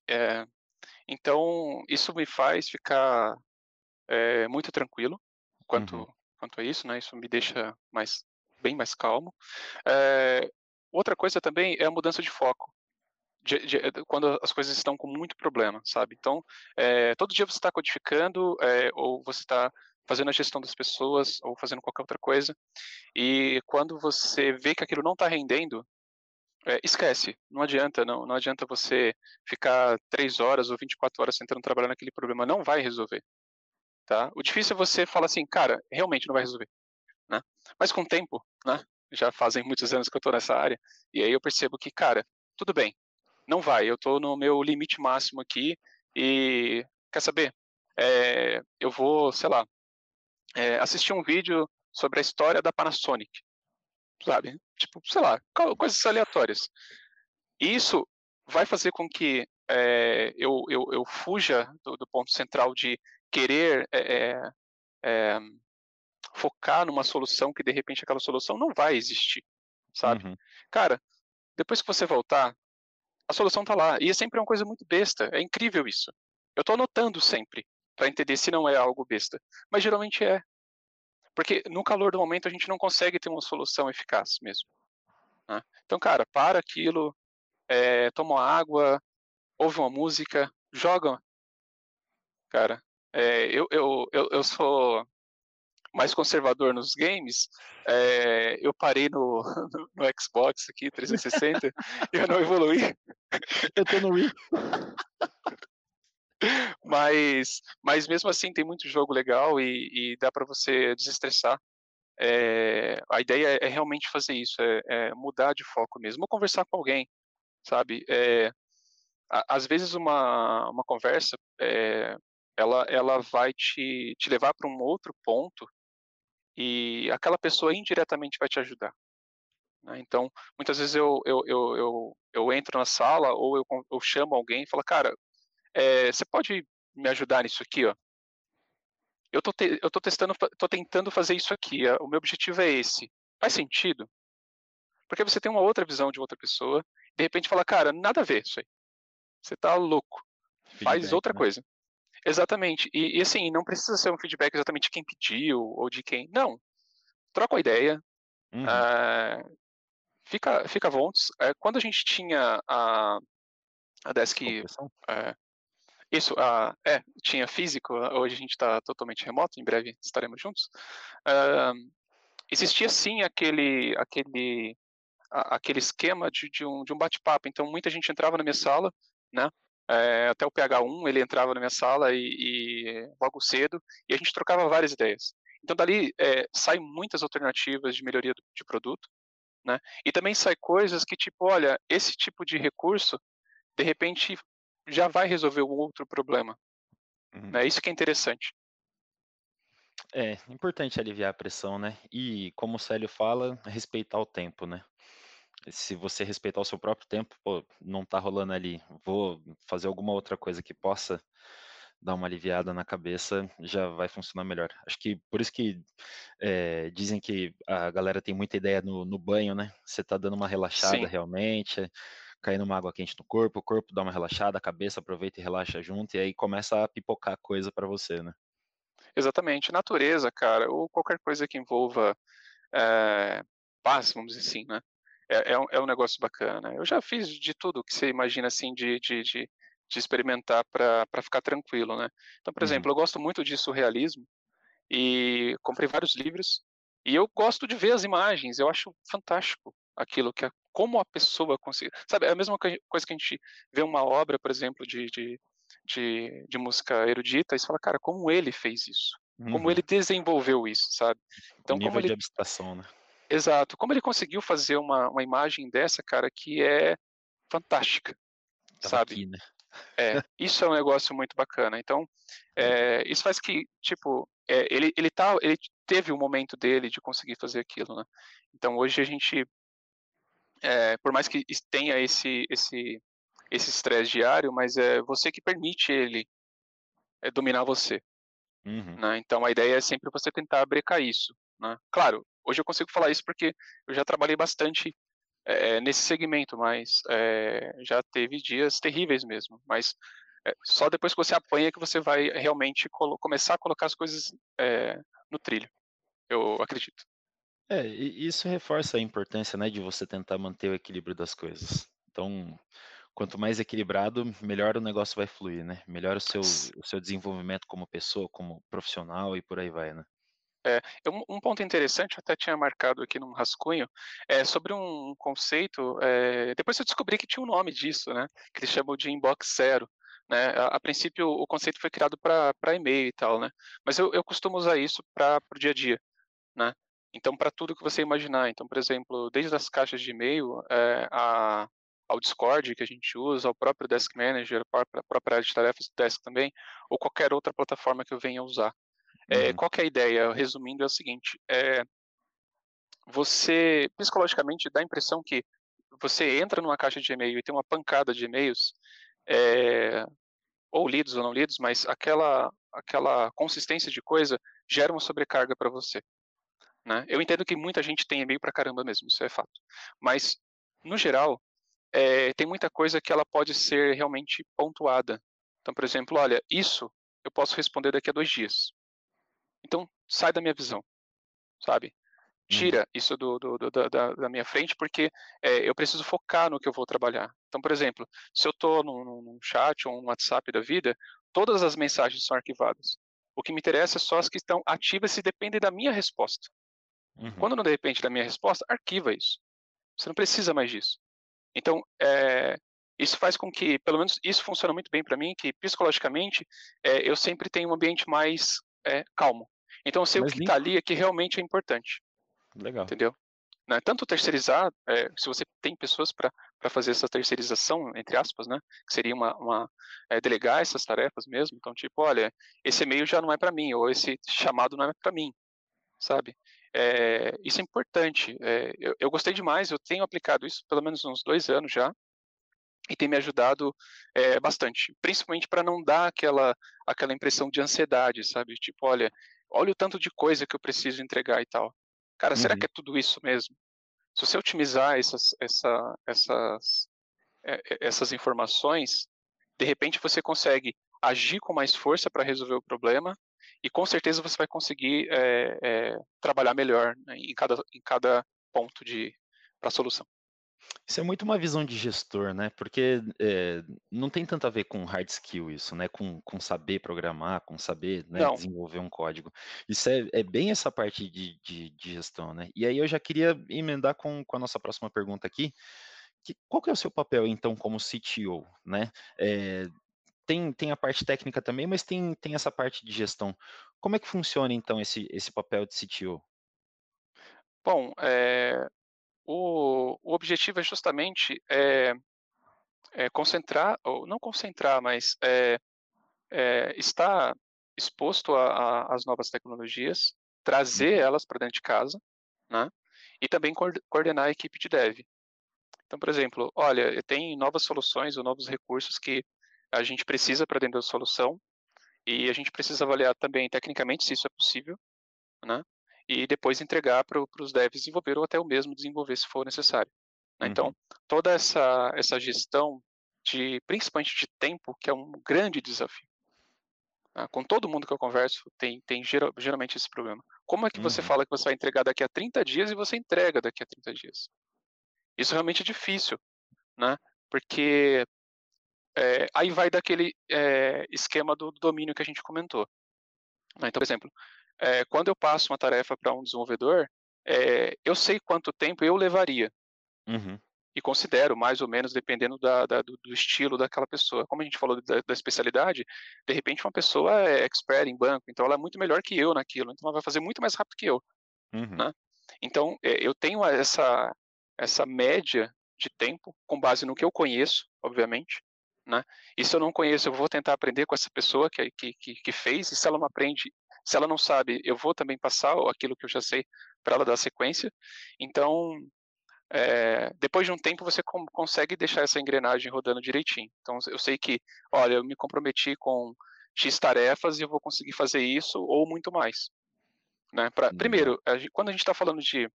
É, então, isso me faz ficar é, muito tranquilo quanto, uhum. quanto a isso, né? Isso me deixa mais, bem mais calmo. outra coisa também é a mudança de foco. De, de, quando as coisas estão com muito problema, sabe? Então, todo dia você está codificando ou você está fazendo a gestão das pessoas ou fazendo qualquer outra coisa. E quando você vê que aquilo não está rendendo, é, esquece. Não adianta, não, não adianta você ficar três horas ou 24 horas tentando trabalhar naquele problema. Não vai resolver. Tá? O difícil é você falar assim, cara, realmente não vai resolver. Né? Mas com o tempo, né? já fazem muitos anos que eu estou nessa área, e aí eu percebo que, cara, tudo bem, não vai, eu estou no meu limite máximo aqui e, quer saber, é, eu vou, sei lá, é, assistir um vídeo sobre a história da Panasonic, sabe? Tipo, sei lá, coisas aleatórias. Isso vai fazer com que é, eu, eu, eu, fuja do, do, ponto central de querer é, é, é, focar numa solução que de repente aquela solução não vai existir, sabe? Uhum. Cara, depois que você voltar, a solução tá lá. E é sempre uma coisa muito besta. É incrível isso. Eu tô anotando sempre para entender se não é algo besta. Mas geralmente é. Porque no calor do momento a gente não consegue ter uma solução eficaz mesmo. Né? Então, cara, para aquilo, é, toma água, ouve uma música, joga. Cara, é, eu, eu, eu, eu sou mais conservador nos games, é, eu parei no, no, no, Xbox aqui, 360, e eu não evoluí. Eu tô no Wii. mas, mas mesmo assim tem muito jogo legal e, e dá para você desestressar é, a ideia é realmente fazer isso, é, é, mudar de foco mesmo, ou conversar com alguém, sabe? É, às vezes uma, uma conversa, é, ela, ela vai te, te levar para um outro ponto e aquela pessoa indiretamente vai te ajudar. Né? Então, muitas vezes eu, eu, eu, eu, eu entro na sala ou eu, eu chamo alguém e falo, cara, é, você pode me ajudar nisso aqui, ó? Eu tô, te, eu tô testando, tô tentando fazer isso aqui. O meu objetivo é esse. Faz sentido? Porque você tem uma outra visão de outra pessoa, de repente fala, cara, nada a ver isso aí. Você tá louco. Feedback, Faz outra né? coisa. Exatamente. E, e, assim, não precisa ser um feedback exatamente de quem pediu ou de quem. Não. Troca a ideia. Uhum. Uh, fica, fica à vontade. Uh, quando a gente tinha a, a desk. Uh, isso, uh, é, tinha físico, hoje a gente está totalmente remoto, em breve estaremos juntos. existia sim aquele, aquele, aquele esquema de, de um, de um bate-papo. Então, muita gente entrava na minha sala, né? É, até o PH1 ele entrava na minha sala e, e, logo cedo e a gente trocava várias ideias. Então dali é, sai muitas alternativas de melhoria do, de produto, né? E também sai coisas que tipo, olha, esse tipo de recurso de repente já vai resolver um outro problema. Uhum. Né? Isso que é interessante. É importante aliviar a pressão, né? E como o Célio fala, respeitar o tempo, né? se você respeitar o seu próprio tempo, pô, não tá rolando ali, vou fazer alguma outra coisa que possa dar uma aliviada na cabeça, já vai funcionar melhor. Acho que por isso que é, dizem que a galera tem muita ideia no, no banho, né? Você tá dando uma relaxada Sim. realmente, caindo uma água quente no corpo, o corpo dá uma relaxada, a cabeça aproveita e relaxa junto, e aí começa a pipocar coisa para você, né? Exatamente. Natureza, cara, ou qualquer coisa que envolva é, paz, vamos dizer assim, né? é, é, um, é um negócio bacana. Eu já fiz de tudo que você imagina assim de, de, de, de experimentar para ficar tranquilo, né? Então, por uhum. exemplo, eu gosto muito de surrealismo e comprei vários livros e eu gosto de ver as imagens. Eu acho fantástico aquilo que como a pessoa conseguiu. Sabe, é a mesma coisa que a gente vê uma obra, por exemplo, de, de, de, de música erudita e você fala, cara, como ele fez isso? Uhum. Como ele desenvolveu isso, sabe? Então, nível como ele... de abstração, né? Exato. Como ele conseguiu fazer uma, uma imagem dessa, cara, que é fantástica, sabe? Aqui, né? É, isso é um negócio muito bacana. Então, é, isso faz que, tipo, é, ele, ele, tá, ele teve o um momento dele de conseguir fazer aquilo, né? Então, hoje a gente, é, por mais que tenha esse esse esse estresse diário, mas é você que permite ele é, dominar você. Uhum. Né? Então, a ideia é sempre você tentar brecar isso. Né? Claro, Hoje eu consigo falar isso porque eu já trabalhei bastante é, nesse segmento, mas é, já teve dias terríveis mesmo. Mas é, só depois que você apanha que você vai realmente começar a colocar as coisas no trilho. Eu acredito. É, isso reforça a importância, né, de você tentar manter o equilíbrio das coisas. Então, quanto mais equilibrado, melhor o negócio vai fluir, né? Melhor o seu, o seu desenvolvimento como pessoa, como profissional e por aí vai, né? É, um, um, ponto interessante, eu até tinha marcado aqui num rascunho, é sobre um conceito, é, depois eu descobri que tinha um nome disso, né, que eles chamam de inbox zero. Né? A, a princípio, o conceito foi criado para e-mail e tal, né? mas eu, eu costumo usar isso para o dia a dia. Né? Então, para tudo que você imaginar. Então, por exemplo, desde as caixas de e-mail, é, a, ao Discord que a gente usa, ao próprio Desk Manager, a própria área de tarefas do Desk também, ou qualquer outra plataforma que eu venha usar. É, uhum. Qual é a ideia? Resumindo, é o seguinte: é, você psicologicamente dá a impressão que você entra numa caixa de e-mail e tem uma pancada de e-mails, é, ou lidos ou não lidos, mas aquela, aquela consistência de coisa gera uma sobrecarga para você. Né? Eu entendo que muita gente tem e-mail para caramba mesmo, isso é fato. Mas, no geral, é, tem muita coisa que ela pode ser realmente pontuada. Então, por exemplo, olha, isso eu posso responder daqui a dois dias. Então, sai da minha visão, sabe? Uhum. Tira isso do, do, do da, da, minha frente, porque é, eu preciso focar no que eu vou trabalhar. Então, por exemplo, se eu estou num, num chat ou um WhatsApp da vida, todas as mensagens são arquivadas. O que me interessa é só as que estão ativas e dependem da minha resposta. Uhum. Quando não depende da minha resposta, arquiva isso. Você não precisa mais disso. Então, é, isso faz com que, pelo menos isso funciona muito bem para mim, que psicologicamente é, eu sempre tenho um ambiente mais é, calmo. Então eu sei Mas o que está ali é que realmente é importante. Legal. Entendeu? Né? Tanto terceirizar, é, se você tem pessoas para fazer essa terceirização, entre aspas, né? Que seria uma, uma delegar essas tarefas mesmo. Então, tipo, olha, esse e-mail já não é para mim, ou esse chamado não é para mim, sabe? É, isso é importante. É, eu, eu, gostei demais, eu tenho aplicado isso pelo menos uns dois anos já, e tem me ajudado é, bastante, principalmente para não dar aquela, aquela impressão de ansiedade, sabe? Tipo, olha, olha o tanto de coisa que eu preciso entregar e tal. Cara, uhum. será que é tudo isso mesmo? Se você otimizar essas, essa, essas, essas informações, de repente você consegue agir com mais força para resolver o problema e com certeza você vai conseguir é, é, trabalhar melhor né, em, cada, em cada ponto de para a solução. Isso é muito uma visão de gestor, né? Porque é, não tem tanto a ver com hard skill isso, né? Com, com saber programar, com saber né, desenvolver um código. Isso é, é bem essa parte de, de, de, gestão, né? E aí eu já queria emendar com, com a nossa próxima pergunta aqui. Que, qual que é o seu papel, então, como CTO, né? É, tem, tem a parte técnica também, mas tem, tem essa parte de gestão. Como é que funciona, então, esse, esse papel de CTO? Bom, é, o, o objetivo é justamente é, é concentrar, ou não concentrar, mas estar exposto às novas tecnologias, trazer uhum. elas para dentro de casa, né? E também coordenar a equipe de dev. Então, por exemplo, olha, tem novas soluções ou novos recursos que a gente precisa para dentro da solução e a gente precisa avaliar também tecnicamente se isso é possível, né? E depois entregar para os devs desenvolver ou até o mesmo desenvolver se for necessário. Né? Então, uhum. Então, toda essa essa gestão de principalmente de tempo, que é um grande desafio. Né? Com todo mundo que eu converso, tem tem geral, geralmente esse problema. Como é que uhum. você fala que você vai entregar daqui a 30 dias e você entrega daqui a 30 dias? Isso realmente é difícil, né? Porque é, aí vai daquele é, esquema do, do, domínio que a gente comentou. Né? Então, por exemplo, é, quando eu passo uma tarefa para um desenvolvedor, eu sei quanto tempo eu levaria. Uhum. E considero, mais ou menos, dependendo da, da, do, do, estilo daquela pessoa. Como a gente falou da, da, especialidade, de repente uma pessoa é expert em banco, então ela é muito melhor que eu naquilo, então ela vai fazer muito mais rápido que eu. Uhum. Né? Então, eu tenho essa, essa média de tempo, com base no que eu conheço, obviamente, né? E se eu não conheço, eu vou tentar aprender com essa pessoa que, que, que fez, e se ela não aprende, se ela não sabe, eu vou também passar aquilo que eu já sei para ela dar sequência. Então, é, depois de um tempo, você com, consegue deixar essa engrenagem rodando direitinho. Então, eu sei que, olha, eu me comprometi com X tarefas e eu vou conseguir fazer isso ou muito mais. Né? Pra, primeiro, a gente, quando a gente está falando de,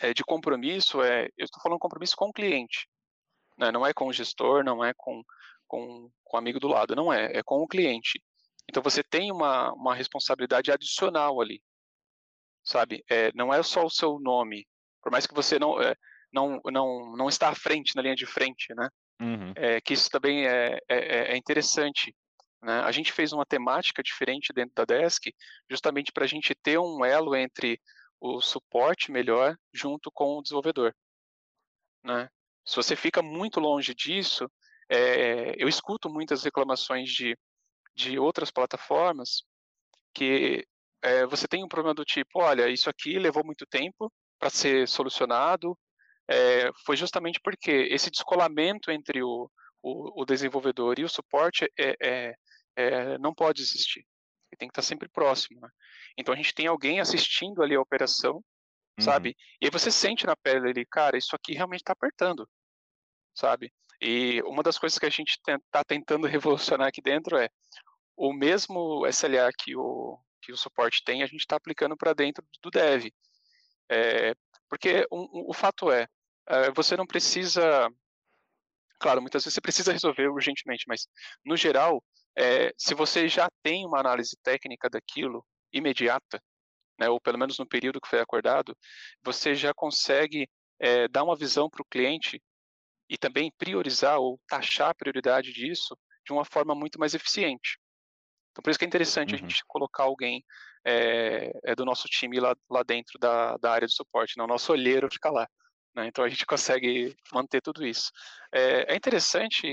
é, de compromisso, é, eu estou falando compromisso com o cliente. Né? Não é com o gestor, não é com, com, com o amigo do lado, não é, é com o cliente. Então você tem uma, uma responsabilidade adicional ali, sabe? É, não é só o seu nome, por mais que você não, é, não, não, não está à frente, na linha de frente, né? Uhum. É, que isso também é, é, é interessante. Né? A gente fez uma temática diferente dentro da Desk, justamente para a gente ter um elo entre o suporte melhor junto com o desenvolvedor. Né? Se você fica muito longe disso, é, eu escuto muitas reclamações de, de outras plataformas que é, você tem um problema do tipo, olha, isso aqui levou muito tempo para ser solucionado, é, foi justamente porque esse descolamento entre o, o, o desenvolvedor e o suporte é, não pode existir. Ele tem que estar sempre próximo. Né? Então a gente tem alguém assistindo ali a operação, uhum. sabe? E aí você sente na pele ali, cara, isso aqui realmente está apertando sabe? E uma das coisas que a gente está tentando revolucionar aqui dentro é o mesmo SLA que o, que o suporte tem, a gente está aplicando para dentro do dev. É, porque um, um, o fato é, é, você não precisa. Claro, muitas vezes você precisa resolver urgentemente, mas no geral, é, se você já tem uma análise técnica daquilo imediata, né, ou pelo menos no período que foi acordado, você já consegue é, dar uma visão para o cliente e também priorizar ou taxar a prioridade disso de uma forma muito mais eficiente. Então, por isso que é interessante uhum. a gente colocar alguém é, é do nosso time lá, lá dentro da, da área de suporte, não né? o nosso olheiro fica lá. Né? Então, a gente consegue manter tudo isso. É, é interessante,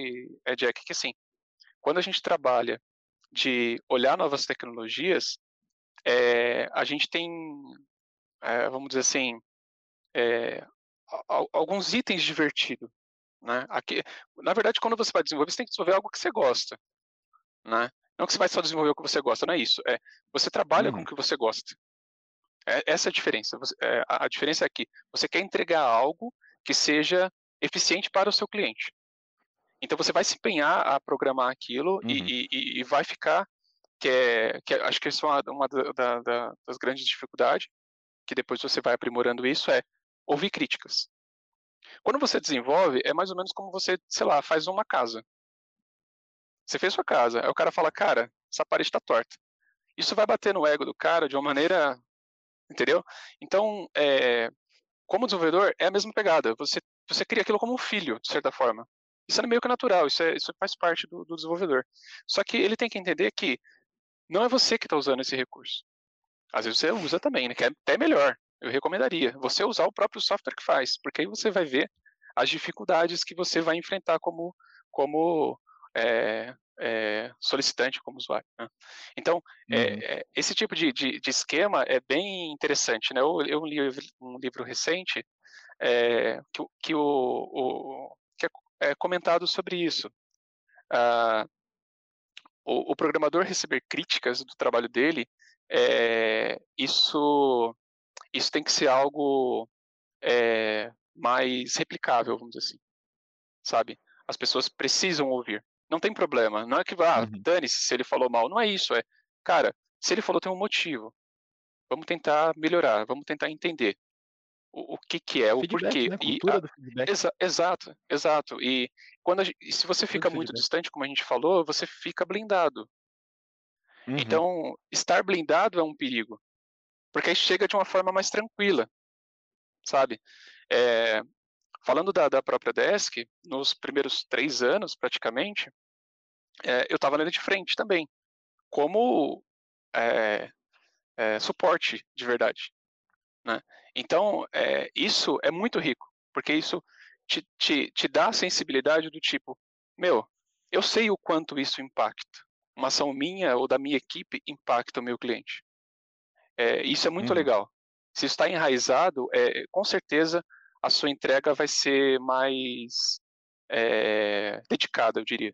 é, Jack, que assim, quando a gente trabalha de olhar novas tecnologias, é, a gente tem é, vamos dizer assim, é, alguns itens divertidos. Né? Aqui, na verdade, quando você vai desenvolver, você tem que desenvolver algo que você gosta. Né? Não que você vai só desenvolver o que você gosta, não é isso. É, você trabalha uhum. com o que você gosta. É, essa é a diferença. Você, é, a diferença é que você quer entregar algo que seja eficiente para o seu cliente. Então você vai se empenhar a programar aquilo uhum. e, e, e, vai ficar que é, que é, acho que isso é uma, uma da, da, das grandes dificuldades que depois você vai aprimorando isso é ouvir críticas. Quando você desenvolve, é mais ou menos como você, sei lá, faz uma casa. Você fez sua casa, aí o cara fala, cara, essa parede está torta. Isso vai bater no ego do cara de uma maneira, entendeu? Então, é, como desenvolvedor, é a mesma pegada. Você, você cria aquilo como um filho, de certa forma. Isso é meio que natural, isso, é, isso faz parte do, do desenvolvedor. Só que ele tem que entender que não é você que está usando esse recurso. Às vezes você usa também, né? Que é até melhor. Eu recomendaria você usar o próprio software que faz, porque aí você vai ver as dificuldades que você vai enfrentar como, como é, é, solicitante, como usuário. Né? Então, uhum. é, esse tipo de, de, de, esquema é bem interessante. Né? Eu, eu li um livro recente que, que, o, o, que é, comentado sobre isso. Ah, o, o, programador receber críticas do trabalho dele, isso, isso tem que ser algo mais replicável, vamos dizer assim, sabe? As pessoas precisam ouvir. Não tem problema. Não é que, ah, uhum. dane-se se ele falou mal. Não é isso. É, cara, se ele falou, tem um motivo. Vamos tentar melhorar, vamos tentar entender o, o que que é, o porquê. Né? E, a, exa, exato, exato. E quando e se você fica muito distante, como a gente falou, você fica blindado. Uhum. Então, estar blindado é um perigo. Porque aí chega de uma forma mais tranquila, sabe? É, falando da, da, própria Desk, nos primeiros três anos, praticamente, é, eu estava lendo de frente também, como é, suporte de verdade. Né? Então, isso é muito rico, porque isso te, te, te dá a sensibilidade do tipo, meu, eu sei o quanto isso impacta. Uma ação minha ou da minha equipe impacta o meu cliente. É, isso é muito uhum. legal. Se está enraizado, é, com certeza a sua entrega vai ser mais é, dedicada, eu diria.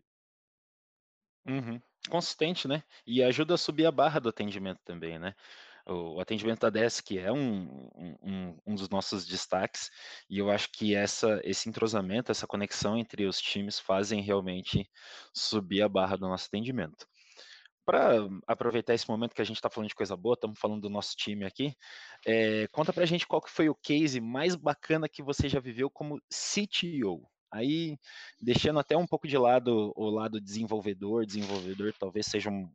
Uhum. Consistente, né? E ajuda a subir a barra do atendimento também, né? O atendimento da Desk é um, um, um, dos nossos destaques e eu acho que essa, esse entrosamento, essa conexão entre os times fazem realmente subir a barra do nosso atendimento para aproveitar esse momento que a gente está falando de coisa boa, estamos falando do nosso time aqui, é, conta para a gente qual que foi o case mais bacana que você já viveu como CTO. Aí, deixando até um pouco de lado o lado desenvolvedor, desenvolvedor talvez seja um,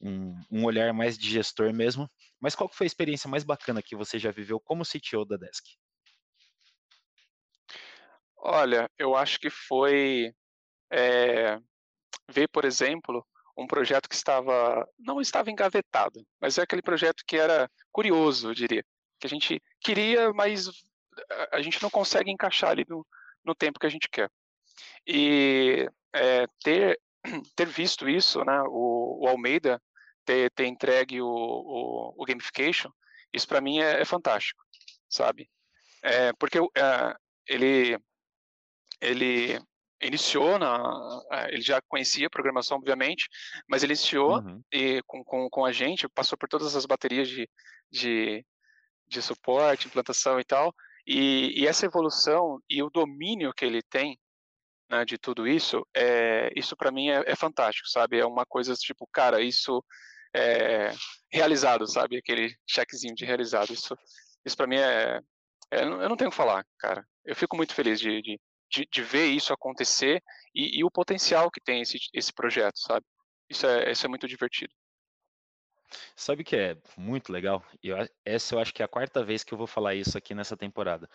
um, um olhar mais de gestor mesmo, mas qual que foi a experiência mais bacana que você já viveu como CTO da Desk? Olha, eu acho que foi é, ver, por exemplo, um projeto que estava não estava engavetado, mas é aquele projeto que era curioso, eu diria, que a gente queria, mas a gente não consegue encaixar ali no, no tempo que a gente quer. E é, ter ter visto isso, né, o, o Almeida ter, ter entregue o, o, o gamification, isso para mim é, é, fantástico, sabe? É, porque é, ele ele iniciou na, ele já conhecia a programação obviamente mas ele iniciou uhum. e com, com, com a gente passou por todas as baterias de, de, de suporte implantação e tal e, e essa evolução e o domínio que ele tem né, de tudo isso é isso para mim é, é, fantástico sabe? É uma coisa tipo cara isso é realizado sabe? Aquele chequezinho de realizado isso isso para mim é, é, eu não tenho o que falar cara. Eu fico muito feliz de, de de, de ver isso acontecer e, e, o potencial que tem esse, esse projeto, sabe? Isso é, isso é muito divertido. Sabe que é muito legal? Eu, essa eu acho que é a quarta vez que eu vou falar isso aqui nessa temporada.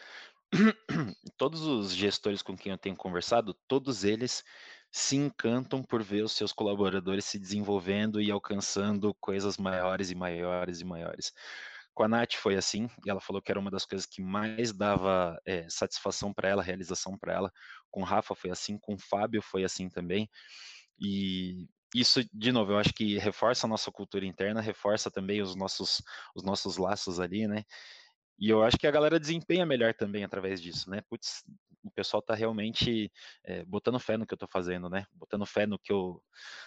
Todos os gestores com quem eu tenho conversado, todos eles se encantam por ver os seus colaboradores se desenvolvendo e alcançando coisas maiores e maiores e maiores. Com a Nath foi assim, e ela falou que era uma das coisas que mais dava é, satisfação para ela, realização para ela. Com o Rafa foi assim, com o Fábio foi assim também. E isso, de novo, eu acho que reforça a nossa cultura interna, reforça também os nossos, os nossos laços ali, né? E eu acho que a galera desempenha melhor também através disso, né? Putz, o pessoal está realmente é, botando fé no que eu estou fazendo, né? Botando fé no que eu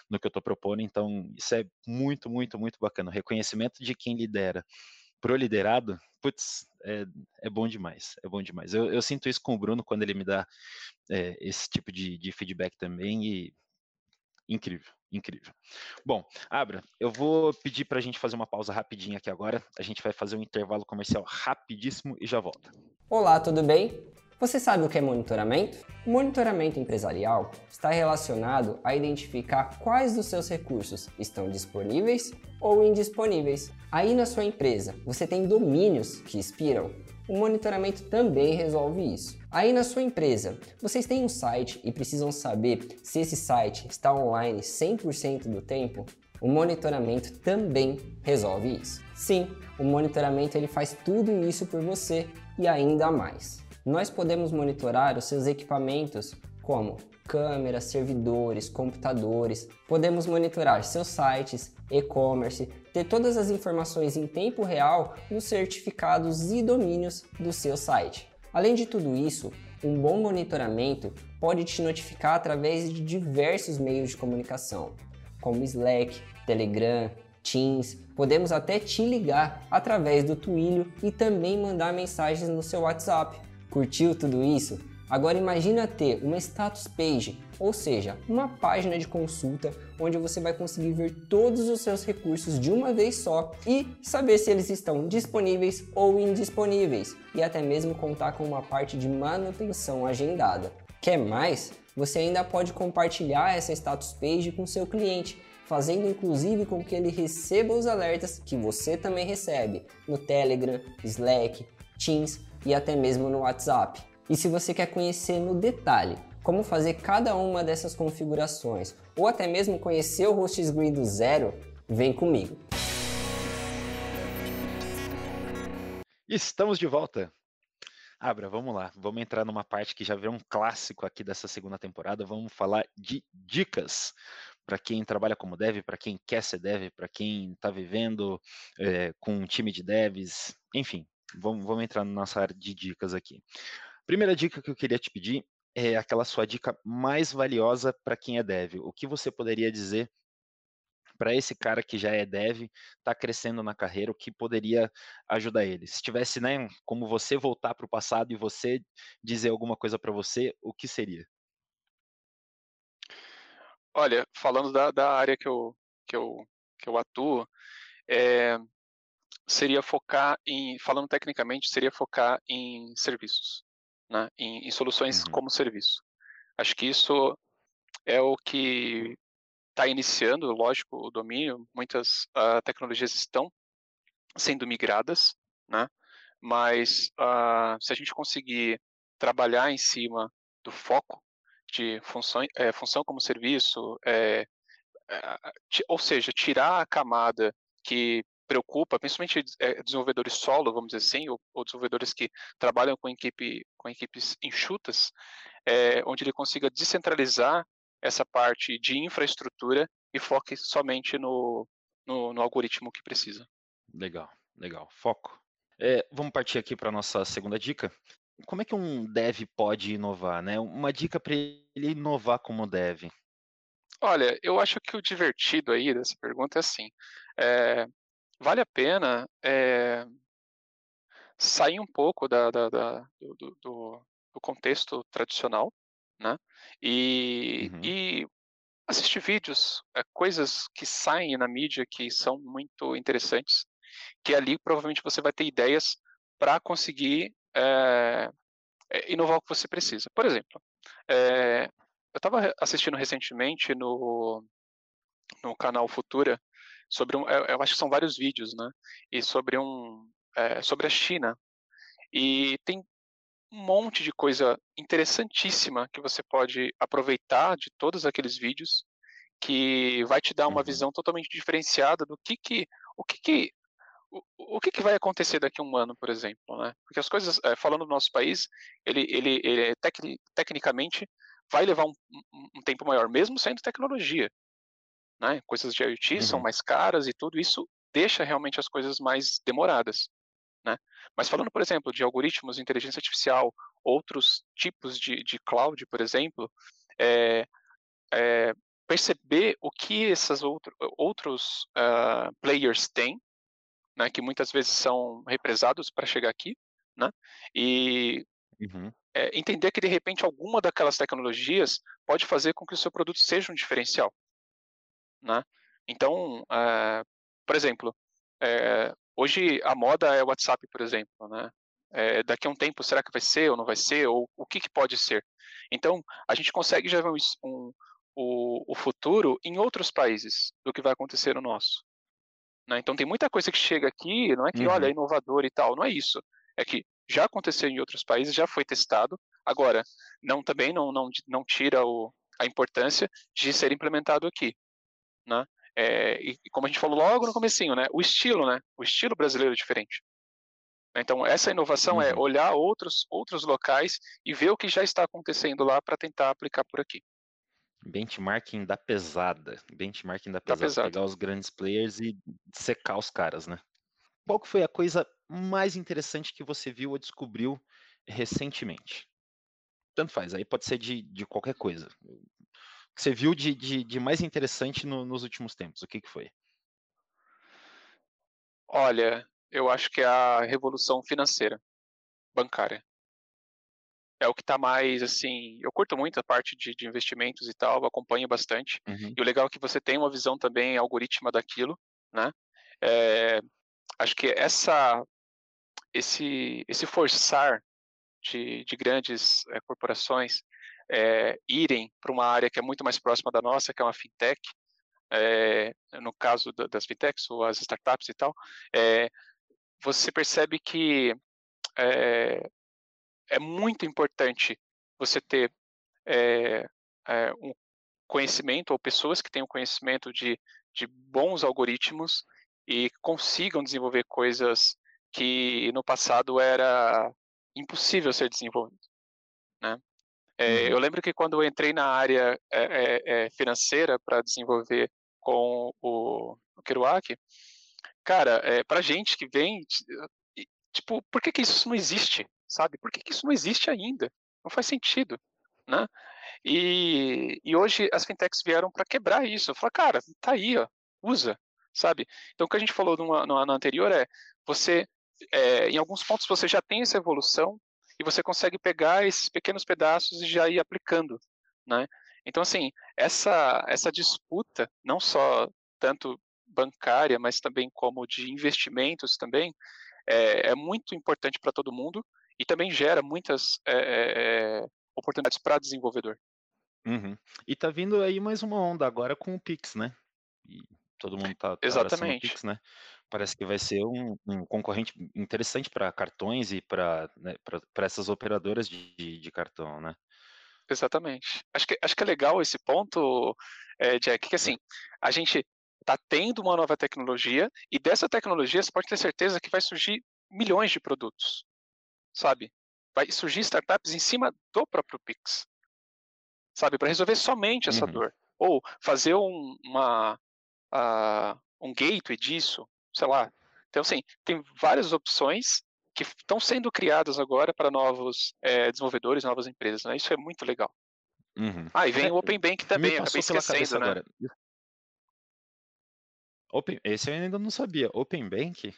no que eu estou propondo. Então, isso é muito, muito, muito bacana. O reconhecimento de quem lidera pro liderado, putz, é, é bom demais, é bom demais. Eu, eu, sinto isso com o Bruno quando ele me dá é, esse tipo de, de feedback também e incrível, incrível. Bom, Abra, eu vou pedir para a gente fazer uma pausa rapidinha aqui agora. A gente vai fazer um intervalo comercial rapidíssimo e já volta. Olá, tudo bem? Você sabe o que é monitoramento? O monitoramento empresarial está relacionado a identificar quais dos seus recursos estão disponíveis ou indisponíveis. Aí na sua empresa, você tem domínios que expiram? O monitoramento também resolve isso. Aí na sua empresa, vocês têm um site e precisam saber se esse site está online 100% do tempo? O monitoramento também resolve isso. Sim, o monitoramento ele faz tudo isso por você e ainda mais. Nós podemos monitorar os seus equipamentos como câmeras, servidores, computadores. Podemos monitorar seus sites, e-commerce, ter todas as informações em tempo real nos certificados e domínios do seu site. Além de tudo isso, um bom monitoramento pode te notificar através de diversos meios de comunicação, como Slack, Telegram, Teams. Podemos até te ligar através do Twilio e também mandar mensagens no seu WhatsApp. Curtiu tudo isso? Agora imagina ter uma status page, ou seja, uma página de consulta onde você vai conseguir ver todos os seus recursos de uma vez só e saber se eles estão disponíveis ou indisponíveis e até mesmo contar com uma parte de manutenção agendada. Quer mais? Você ainda pode compartilhar essa status page com seu cliente, fazendo inclusive com que ele receba os alertas que você também recebe no Telegram, Slack, Teams e até mesmo no WhatsApp. E se você quer conhecer no detalhe como fazer cada uma dessas configurações ou até mesmo conhecer o HostGrid do zero, vem comigo. Estamos de volta. Abra, vamos lá. Vamos entrar numa parte que já virou um clássico aqui dessa segunda temporada. Vamos falar de dicas para quem trabalha como dev, para quem quer ser dev, para quem está vivendo é, com um time de devs, enfim, vamos, vamos entrar na nossa área de dicas aqui. Primeira dica que eu queria te pedir é aquela sua dica mais valiosa para quem é dev. O que você poderia dizer para esse cara que já é dev, está crescendo na carreira, o que poderia ajudar ele? Se tivesse, né, como você voltar para o passado e você dizer alguma coisa para você, o que seria? Olha, falando da, da área que eu, que eu, que eu atuo, é, seria focar em, falando tecnicamente, seria focar em serviços, né? em, em soluções uhum. como serviço. Acho que isso é o que está iniciando, lógico, o domínio. Muitas uh, tecnologias estão sendo migradas, né? mas uh, se a gente conseguir trabalhar em cima do foco de função, é, função como serviço, é, é, ou seja, tirar a camada que preocupa, principalmente é, desenvolvedores solo, vamos dizer assim, ou, ou, desenvolvedores que trabalham com, equipe, com equipes enxutas, é, onde ele consiga descentralizar essa parte de infraestrutura e foque somente no, no, no algoritmo que precisa. Legal, legal. Foco. É, vamos partir aqui para a nossa segunda dica. Como é que um dev pode inovar? Né? Uma dica para ele inovar como dev. Olha, eu acho que o divertido aí dessa pergunta é assim: é, vale a pena é, sair um pouco da, da, da do, do, do, contexto tradicional, né? E, uhum. e assistir vídeos, é, coisas que saem na mídia que são muito interessantes, que ali provavelmente você vai ter ideias para conseguir é, inovar o que você precisa. Por exemplo, eu estava assistindo recentemente no, no canal Futura sobre um, eu, acho que são vários vídeos, né? E sobre um é, sobre a China e tem um monte de coisa interessantíssima que você pode aproveitar de todos aqueles vídeos que vai te dar uma uhum. visão totalmente diferenciada do que que o que que o, o que, que vai acontecer daqui a um ano, por exemplo, né? Porque as coisas, é, falando do nosso país, ele, ele, ele é tec, tecnicamente vai levar um, um tempo maior, mesmo sendo tecnologia né? Coisas de IoT uhum. são mais caras e tudo isso deixa realmente as coisas mais demoradas. Né? Mas falando, por exemplo, de algoritmos de inteligência artificial, outros tipos de, de cloud, por exemplo, é, é, perceber o que esses outro, outros uh, players têm, né, que muitas vezes são represados para chegar aqui, né, e uhum. é, entender que de repente alguma daquelas tecnologias pode fazer com que o seu produto seja um diferencial, né. Então, uh, por exemplo, é, hoje a moda é o WhatsApp, por exemplo, né. É, daqui a um tempo, será que vai ser ou não vai ser? Ou o que, que pode ser? Então, a gente consegue já ver um, um, o, o futuro em outros países do que vai acontecer no nosso. Né? Então tem muita coisa que chega aqui, não é que, uhum. olha, é inovador e tal, não é isso. É que já aconteceu em outros países, já foi testado. Agora, não também não, não, não tira o, a importância de ser implementado aqui. Né? É, e como a gente falou logo no comecinho, né? o estilo, né? o estilo brasileiro é diferente. Então, essa inovação é uhum. olhar outros, outros locais e ver o que já está acontecendo lá para tentar aplicar por aqui. Benchmarking da pesada. Benchmarking da pesada. pesada. Pegar os grandes players e secar os caras, né? Qual foi a coisa mais interessante que você viu ou descobriu recentemente? Tanto faz, aí pode ser de, de qualquer coisa. Você viu de, de, de mais interessante no, nos últimos tempos? O que, que foi? Olha, eu acho que é a revolução financeira, bancária é o que está mais, assim, eu curto muito a parte de, de investimentos e tal, acompanho bastante, uhum. e o legal é que você tem uma visão também algorítmica daquilo, né, é, acho que essa, esse, esse forçar de, de grandes é, corporações é, irem para uma área que é muito mais próxima da nossa, que é uma fintech, é, no caso das fintechs ou as startups e tal, é, você percebe que é, muito importante você ter um conhecimento ou pessoas que tenham conhecimento de, de bons algoritmos e consigam desenvolver coisas que no passado era impossível ser desenvolvido, né? É, uhum. Eu lembro que quando eu entrei na área é, é, financeira para desenvolver com o, o Kerouac, cara, é, para gente que vem, tipo, por que, que isso não existe? sabe? Por que, que isso não existe ainda? Não faz sentido, né? E, e hoje as fintechs vieram para quebrar isso. Falar, cara, tá aí, ó, usa, sabe? Então o que a gente falou no no anterior é, você, é, em alguns pontos você já tem essa evolução e você consegue pegar esses pequenos pedaços e já ir aplicando, né? Então assim, essa essa disputa, não só tanto bancária, mas também como de investimentos também, é, é muito importante para todo mundo e também gera muitas é, oportunidades para desenvolvedor. Uhum. E tá vindo aí mais uma onda agora com o Pix, né? E todo mundo tá, tá Exatamente. Pix, né? Parece que vai ser um, um concorrente interessante para cartões e para né, essas operadoras de, de, cartão, né? Exatamente. Acho que, acho que é legal esse ponto, é, Jack, que assim, a gente está tendo uma nova tecnologia e dessa tecnologia você pode ter certeza que vai surgir milhões de produtos sabe? Vai surgir startups em cima do próprio Pix, sabe? Para resolver somente essa uhum. dor. Ou fazer um, uma, uh, um gateway disso, sei lá. Então, assim, tem várias opções que estão sendo criadas agora para novos é, desenvolvedores, novas empresas, né? Isso é muito legal. Uhum. Ah, e vem é, o Open Bank também, acabei esquecendo, né? Agora. Open, esse eu ainda não sabia. Open Bank?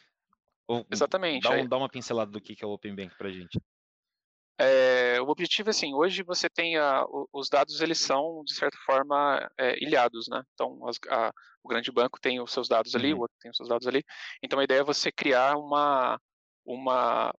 Ou, Exatamente. Dá, um, dá, uma pincelada do que é o Open Bank para a gente. É, o objetivo é assim, hoje você tem a, os dados, eles são, de certa forma, é, ilhados, né? Então, as, a, o grande banco tem os seus dados ali, uhum. o outro tem os seus dados ali. Então, a ideia é você criar uma, uma,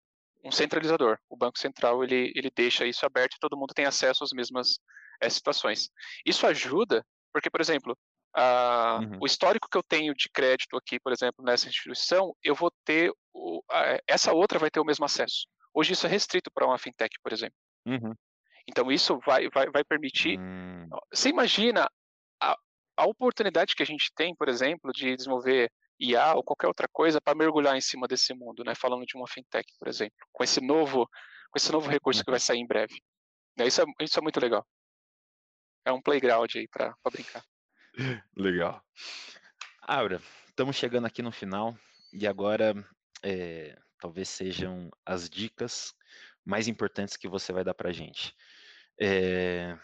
um centralizador. O Banco Central, ele, ele deixa isso aberto e todo mundo tem acesso às mesmas é, situações. Isso ajuda, porque, por exemplo, Uh, uhum. O histórico que eu tenho de crédito aqui, por exemplo, nessa instituição, eu vou ter, o, a, essa outra vai ter o mesmo acesso. Hoje isso é restrito para uma fintech, por exemplo. Uhum. Então isso vai, vai, vai permitir. Uhum. Você imagina a, a oportunidade que a gente tem, por exemplo, de desenvolver IA ou qualquer outra coisa para mergulhar em cima desse mundo, né? Falando de uma fintech, por exemplo, com esse novo, com esse novo recurso que vai uhum. sair em breve. Isso é, isso é muito legal. É um playground aí para brincar. Legal. Aura, estamos chegando aqui no final e agora é, talvez sejam as dicas mais importantes que você vai dar para a gente. É...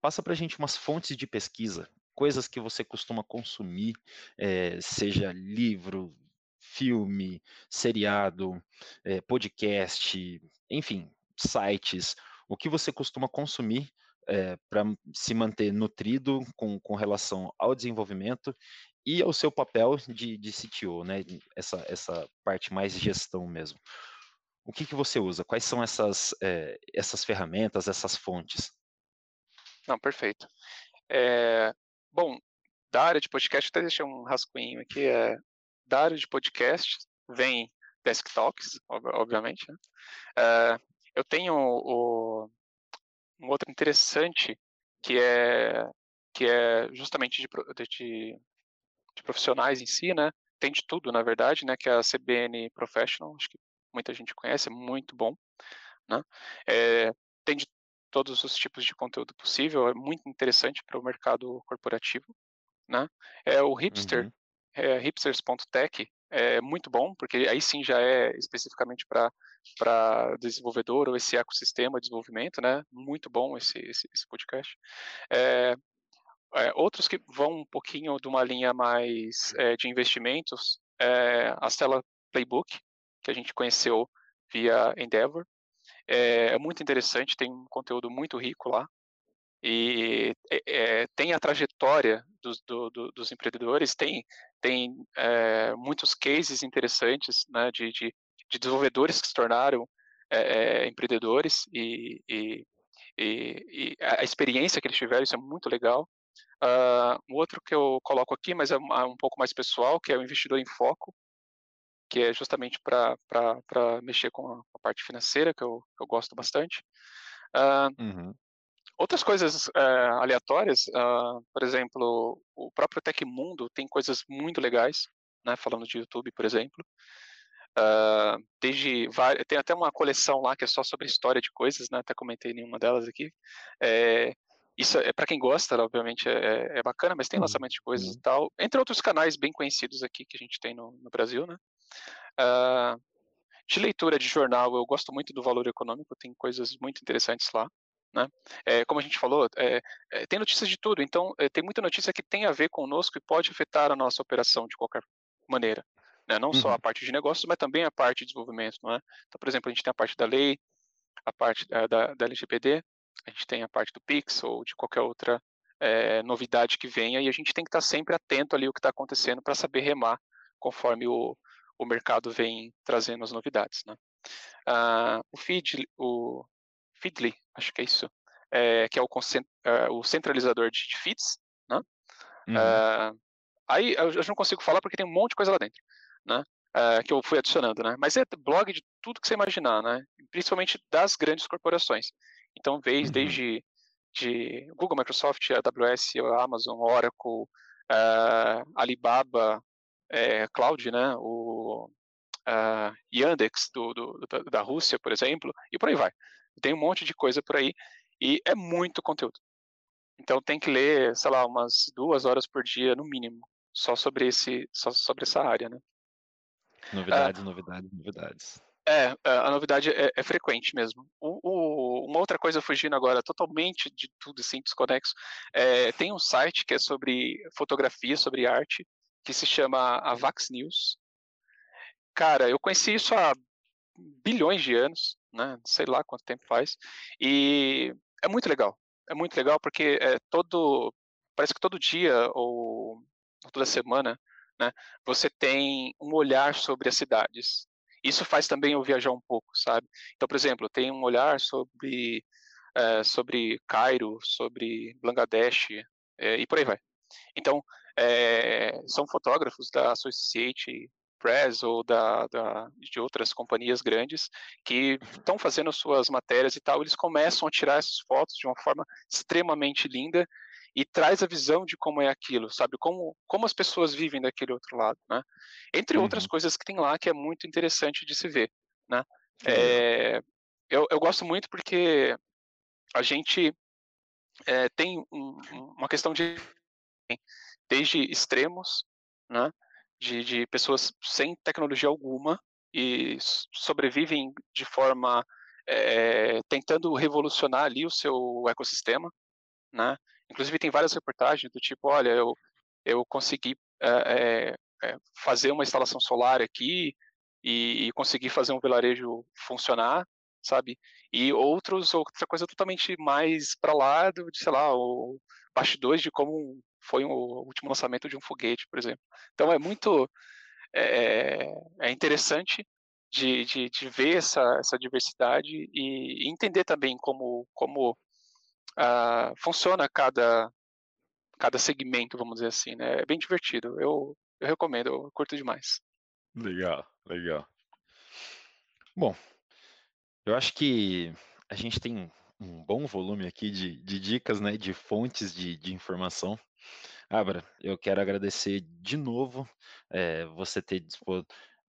Passa para a gente umas fontes de pesquisa, coisas que você costuma consumir, é, seja livro, filme, seriado, é, podcast, enfim, sites, o que você costuma consumir é, para se manter nutrido com, com relação ao desenvolvimento e ao seu papel de, de CTO, né? Essa, essa parte mais gestão mesmo. O que, que você usa? Quais são essas, é, essas ferramentas, essas fontes? Não, perfeito. É, bom, da área de podcast, até deixei um rascunho aqui. É, da área de podcast, vem Desk Talks, obviamente. Né? É, eu tenho o, um outro interessante que é que é justamente de, de, de, profissionais em si, né? Tem de tudo, na verdade, né? Que é a CBN Professional, acho que muita gente conhece, é muito bom, né? É, tem de todos os tipos de conteúdo possível, é muito interessante para o mercado corporativo, né? É o Hipster, uhum. é, hipsters.tech, é muito bom, porque aí sim já é especificamente para desenvolvedor ou esse ecossistema de desenvolvimento, né? Muito bom esse, esse, esse podcast. É, é, outros que vão um pouquinho de uma linha mais é, de investimentos, é, a Stella Playbook, que a gente conheceu via Endeavor. É, é muito interessante, tem um conteúdo muito rico lá. E é, tem a trajetória dos, do, do, dos empreendedores, tem, tem muitos cases interessantes né, de, de de desenvolvedores que se tornaram é, empreendedores e, e, e, e, a experiência que eles tiveram, isso é muito legal. Uh, um outro que eu coloco aqui, mas é é um pouco mais pessoal, que é o investidor em foco, que é justamente para mexer com a, com a, parte financeira, que eu, eu gosto bastante. Uh, uhum. Outras coisas uh, aleatórias, por exemplo, o próprio Tecmundo tem coisas muito legais, né, falando de YouTube, por exemplo. Uh, desde tem até uma coleção lá que é só sobre história de coisas, né? Até comentei nenhuma delas aqui. É, isso é para quem gosta, obviamente é, é, bacana, mas tem uhum. lançamento de coisas uhum. e tal, entre outros canais bem conhecidos aqui que a gente tem no, no Brasil, né? Uh, de leitura de jornal, eu gosto muito do Valor Econômico, tem coisas muito interessantes lá. Né? É, como a gente falou, é, é, tem notícias de tudo, então é, tem muita notícia que tem a ver conosco e pode afetar a nossa operação de qualquer maneira né? não uhum. só a uhum. parte de negócios, mas também a parte de desenvolvimento. Não é? Então, por exemplo, a gente tem a parte da lei, a parte da, da, da LGPD, a gente tem a parte do Pix ou de qualquer outra é, novidade que venha, e a gente tem que estar sempre atento ali o que está acontecendo para saber remar conforme o, o mercado vem trazendo as novidades. Né? Ah, o Feed, o Feedly, acho que é isso, é, que é o, é, o centralizador de, de feeds, né? Uhum. Ah, aí eu, eu não consigo falar porque tem um monte de coisa lá dentro né? Uh, que eu fui adicionando, né? Mas é blog de tudo que você imaginar, né? Principalmente das grandes corporações. Então, veio uhum. desde de Google, Microsoft, AWS, Amazon, Oracle, uh, Alibaba, é, Cloud, né? O uh, Yandex do, do, da Rússia, por exemplo, e por aí vai. Tem um monte de coisa por aí e é muito conteúdo. Então tem que ler, sei lá, umas duas horas por dia no mínimo, só sobre esse, só sobre essa área, né? Novidades, uh, novidades, novidades. É, é, a novidade é, é frequente mesmo. O, o, uma outra coisa fugindo agora totalmente de tudo assim, desconexo, é, tem um site que é sobre fotografia, sobre arte, que se chama a Vax News. Cara, eu conheci isso há bilhões de anos, né? Sei lá quanto tempo faz. E é muito legal. É muito legal porque é todo, parece que todo dia ou toda semana né, você tem um olhar sobre as cidades. Isso faz também eu viajar um pouco, sabe? Então, por exemplo, tem um olhar sobre é, sobre Cairo, sobre Bangladesh é, e por aí vai. Então, é, são fotógrafos da Associate Press ou da, da, de outras companhias grandes que estão fazendo suas matérias e tal, eles começam a tirar essas fotos de uma forma extremamente linda e traz a visão de como é aquilo, sabe? Como, como as pessoas vivem daquele outro lado, né? Entre uhum. outras coisas que tem lá que é muito interessante de se ver, né? É, eu, eu gosto muito porque a gente é, tem um, uma questão de desde extremos, né? De, de pessoas sem tecnologia alguma e sobrevivem de forma é, tentando revolucionar ali o seu ecossistema, né? Inclusive tem várias reportagens do tipo, olha, eu eu consegui é, é, fazer uma instalação solar aqui e, e conseguir fazer um vilarejo funcionar, sabe? E outros outra coisa totalmente mais para lá do, de, sei lá, o bastidores de como foi o último lançamento de um foguete, por exemplo. Então é muito é, é interessante de, de, de, ver essa, essa diversidade e entender também como, como uh, funciona cada, cada segmento, vamos dizer assim. Né? É bem divertido. Eu, eu recomendo, eu curto demais. Legal, legal. Bom, eu acho que a gente tem um bom volume aqui de, de dicas, né, de fontes de, de informação. Abra, eu quero agradecer de novo é, você ter dispor,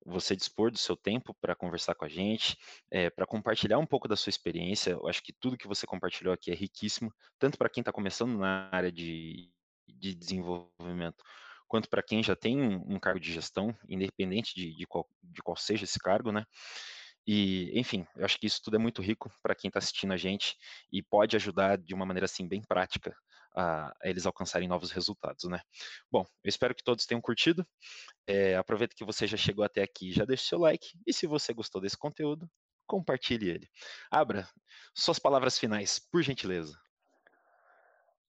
você dispor do seu tempo para conversar com a gente, é, para compartilhar um pouco da sua experiência. Eu acho que tudo que você compartilhou aqui é riquíssimo, tanto para quem está começando na área de, de desenvolvimento, quanto para quem já tem um, um, cargo de gestão, independente de, de, qual, de qual seja esse cargo, né? E, enfim, eu acho que isso tudo é muito rico para quem está assistindo a gente e pode ajudar de uma maneira assim bem prática a, eles alcançarem novos resultados, né? Bom, eu espero que todos tenham curtido. É, aproveita que você já chegou até aqui, já deixa o seu like e se você gostou desse conteúdo, compartilhe ele. Abra suas palavras finais, por gentileza.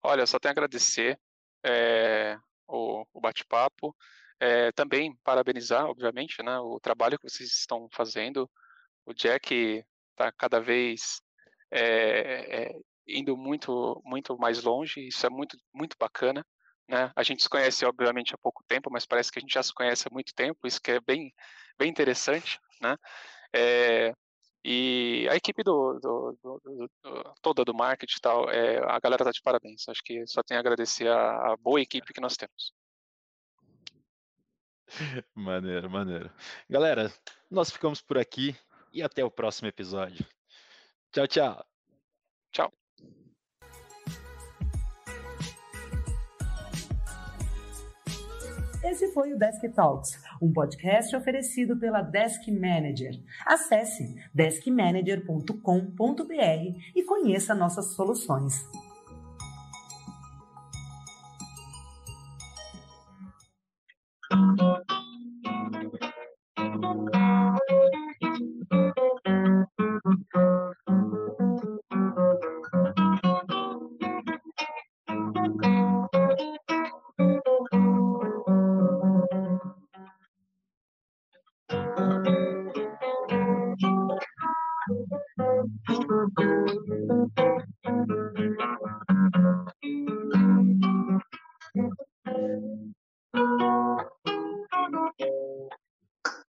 Olha, só tenho a agradecer é, o, o bate-papo. É, também parabenizar, obviamente, né, o trabalho que vocês estão fazendo o Jack está cada vez é, indo muito muito mais longe. Isso é muito muito bacana. Né? A gente se conhece obviamente há pouco tempo, mas parece que a gente já se conhece há muito tempo. Isso que é bem bem interessante, né? É, e a equipe do, do, do, do, toda do marketing e tal, é, a galera tá de parabéns. Acho que só tenho a agradecer a, a boa equipe que nós temos. Maneiro, maneiro. Galera, nós ficamos por aqui e até o próximo episódio. Tchau, tchau. Tchau. Esse foi o Desk Talks, um podcast oferecido pela Desk Manager. Acesse deskmanager.com.br e conheça nossas soluções. Thank you.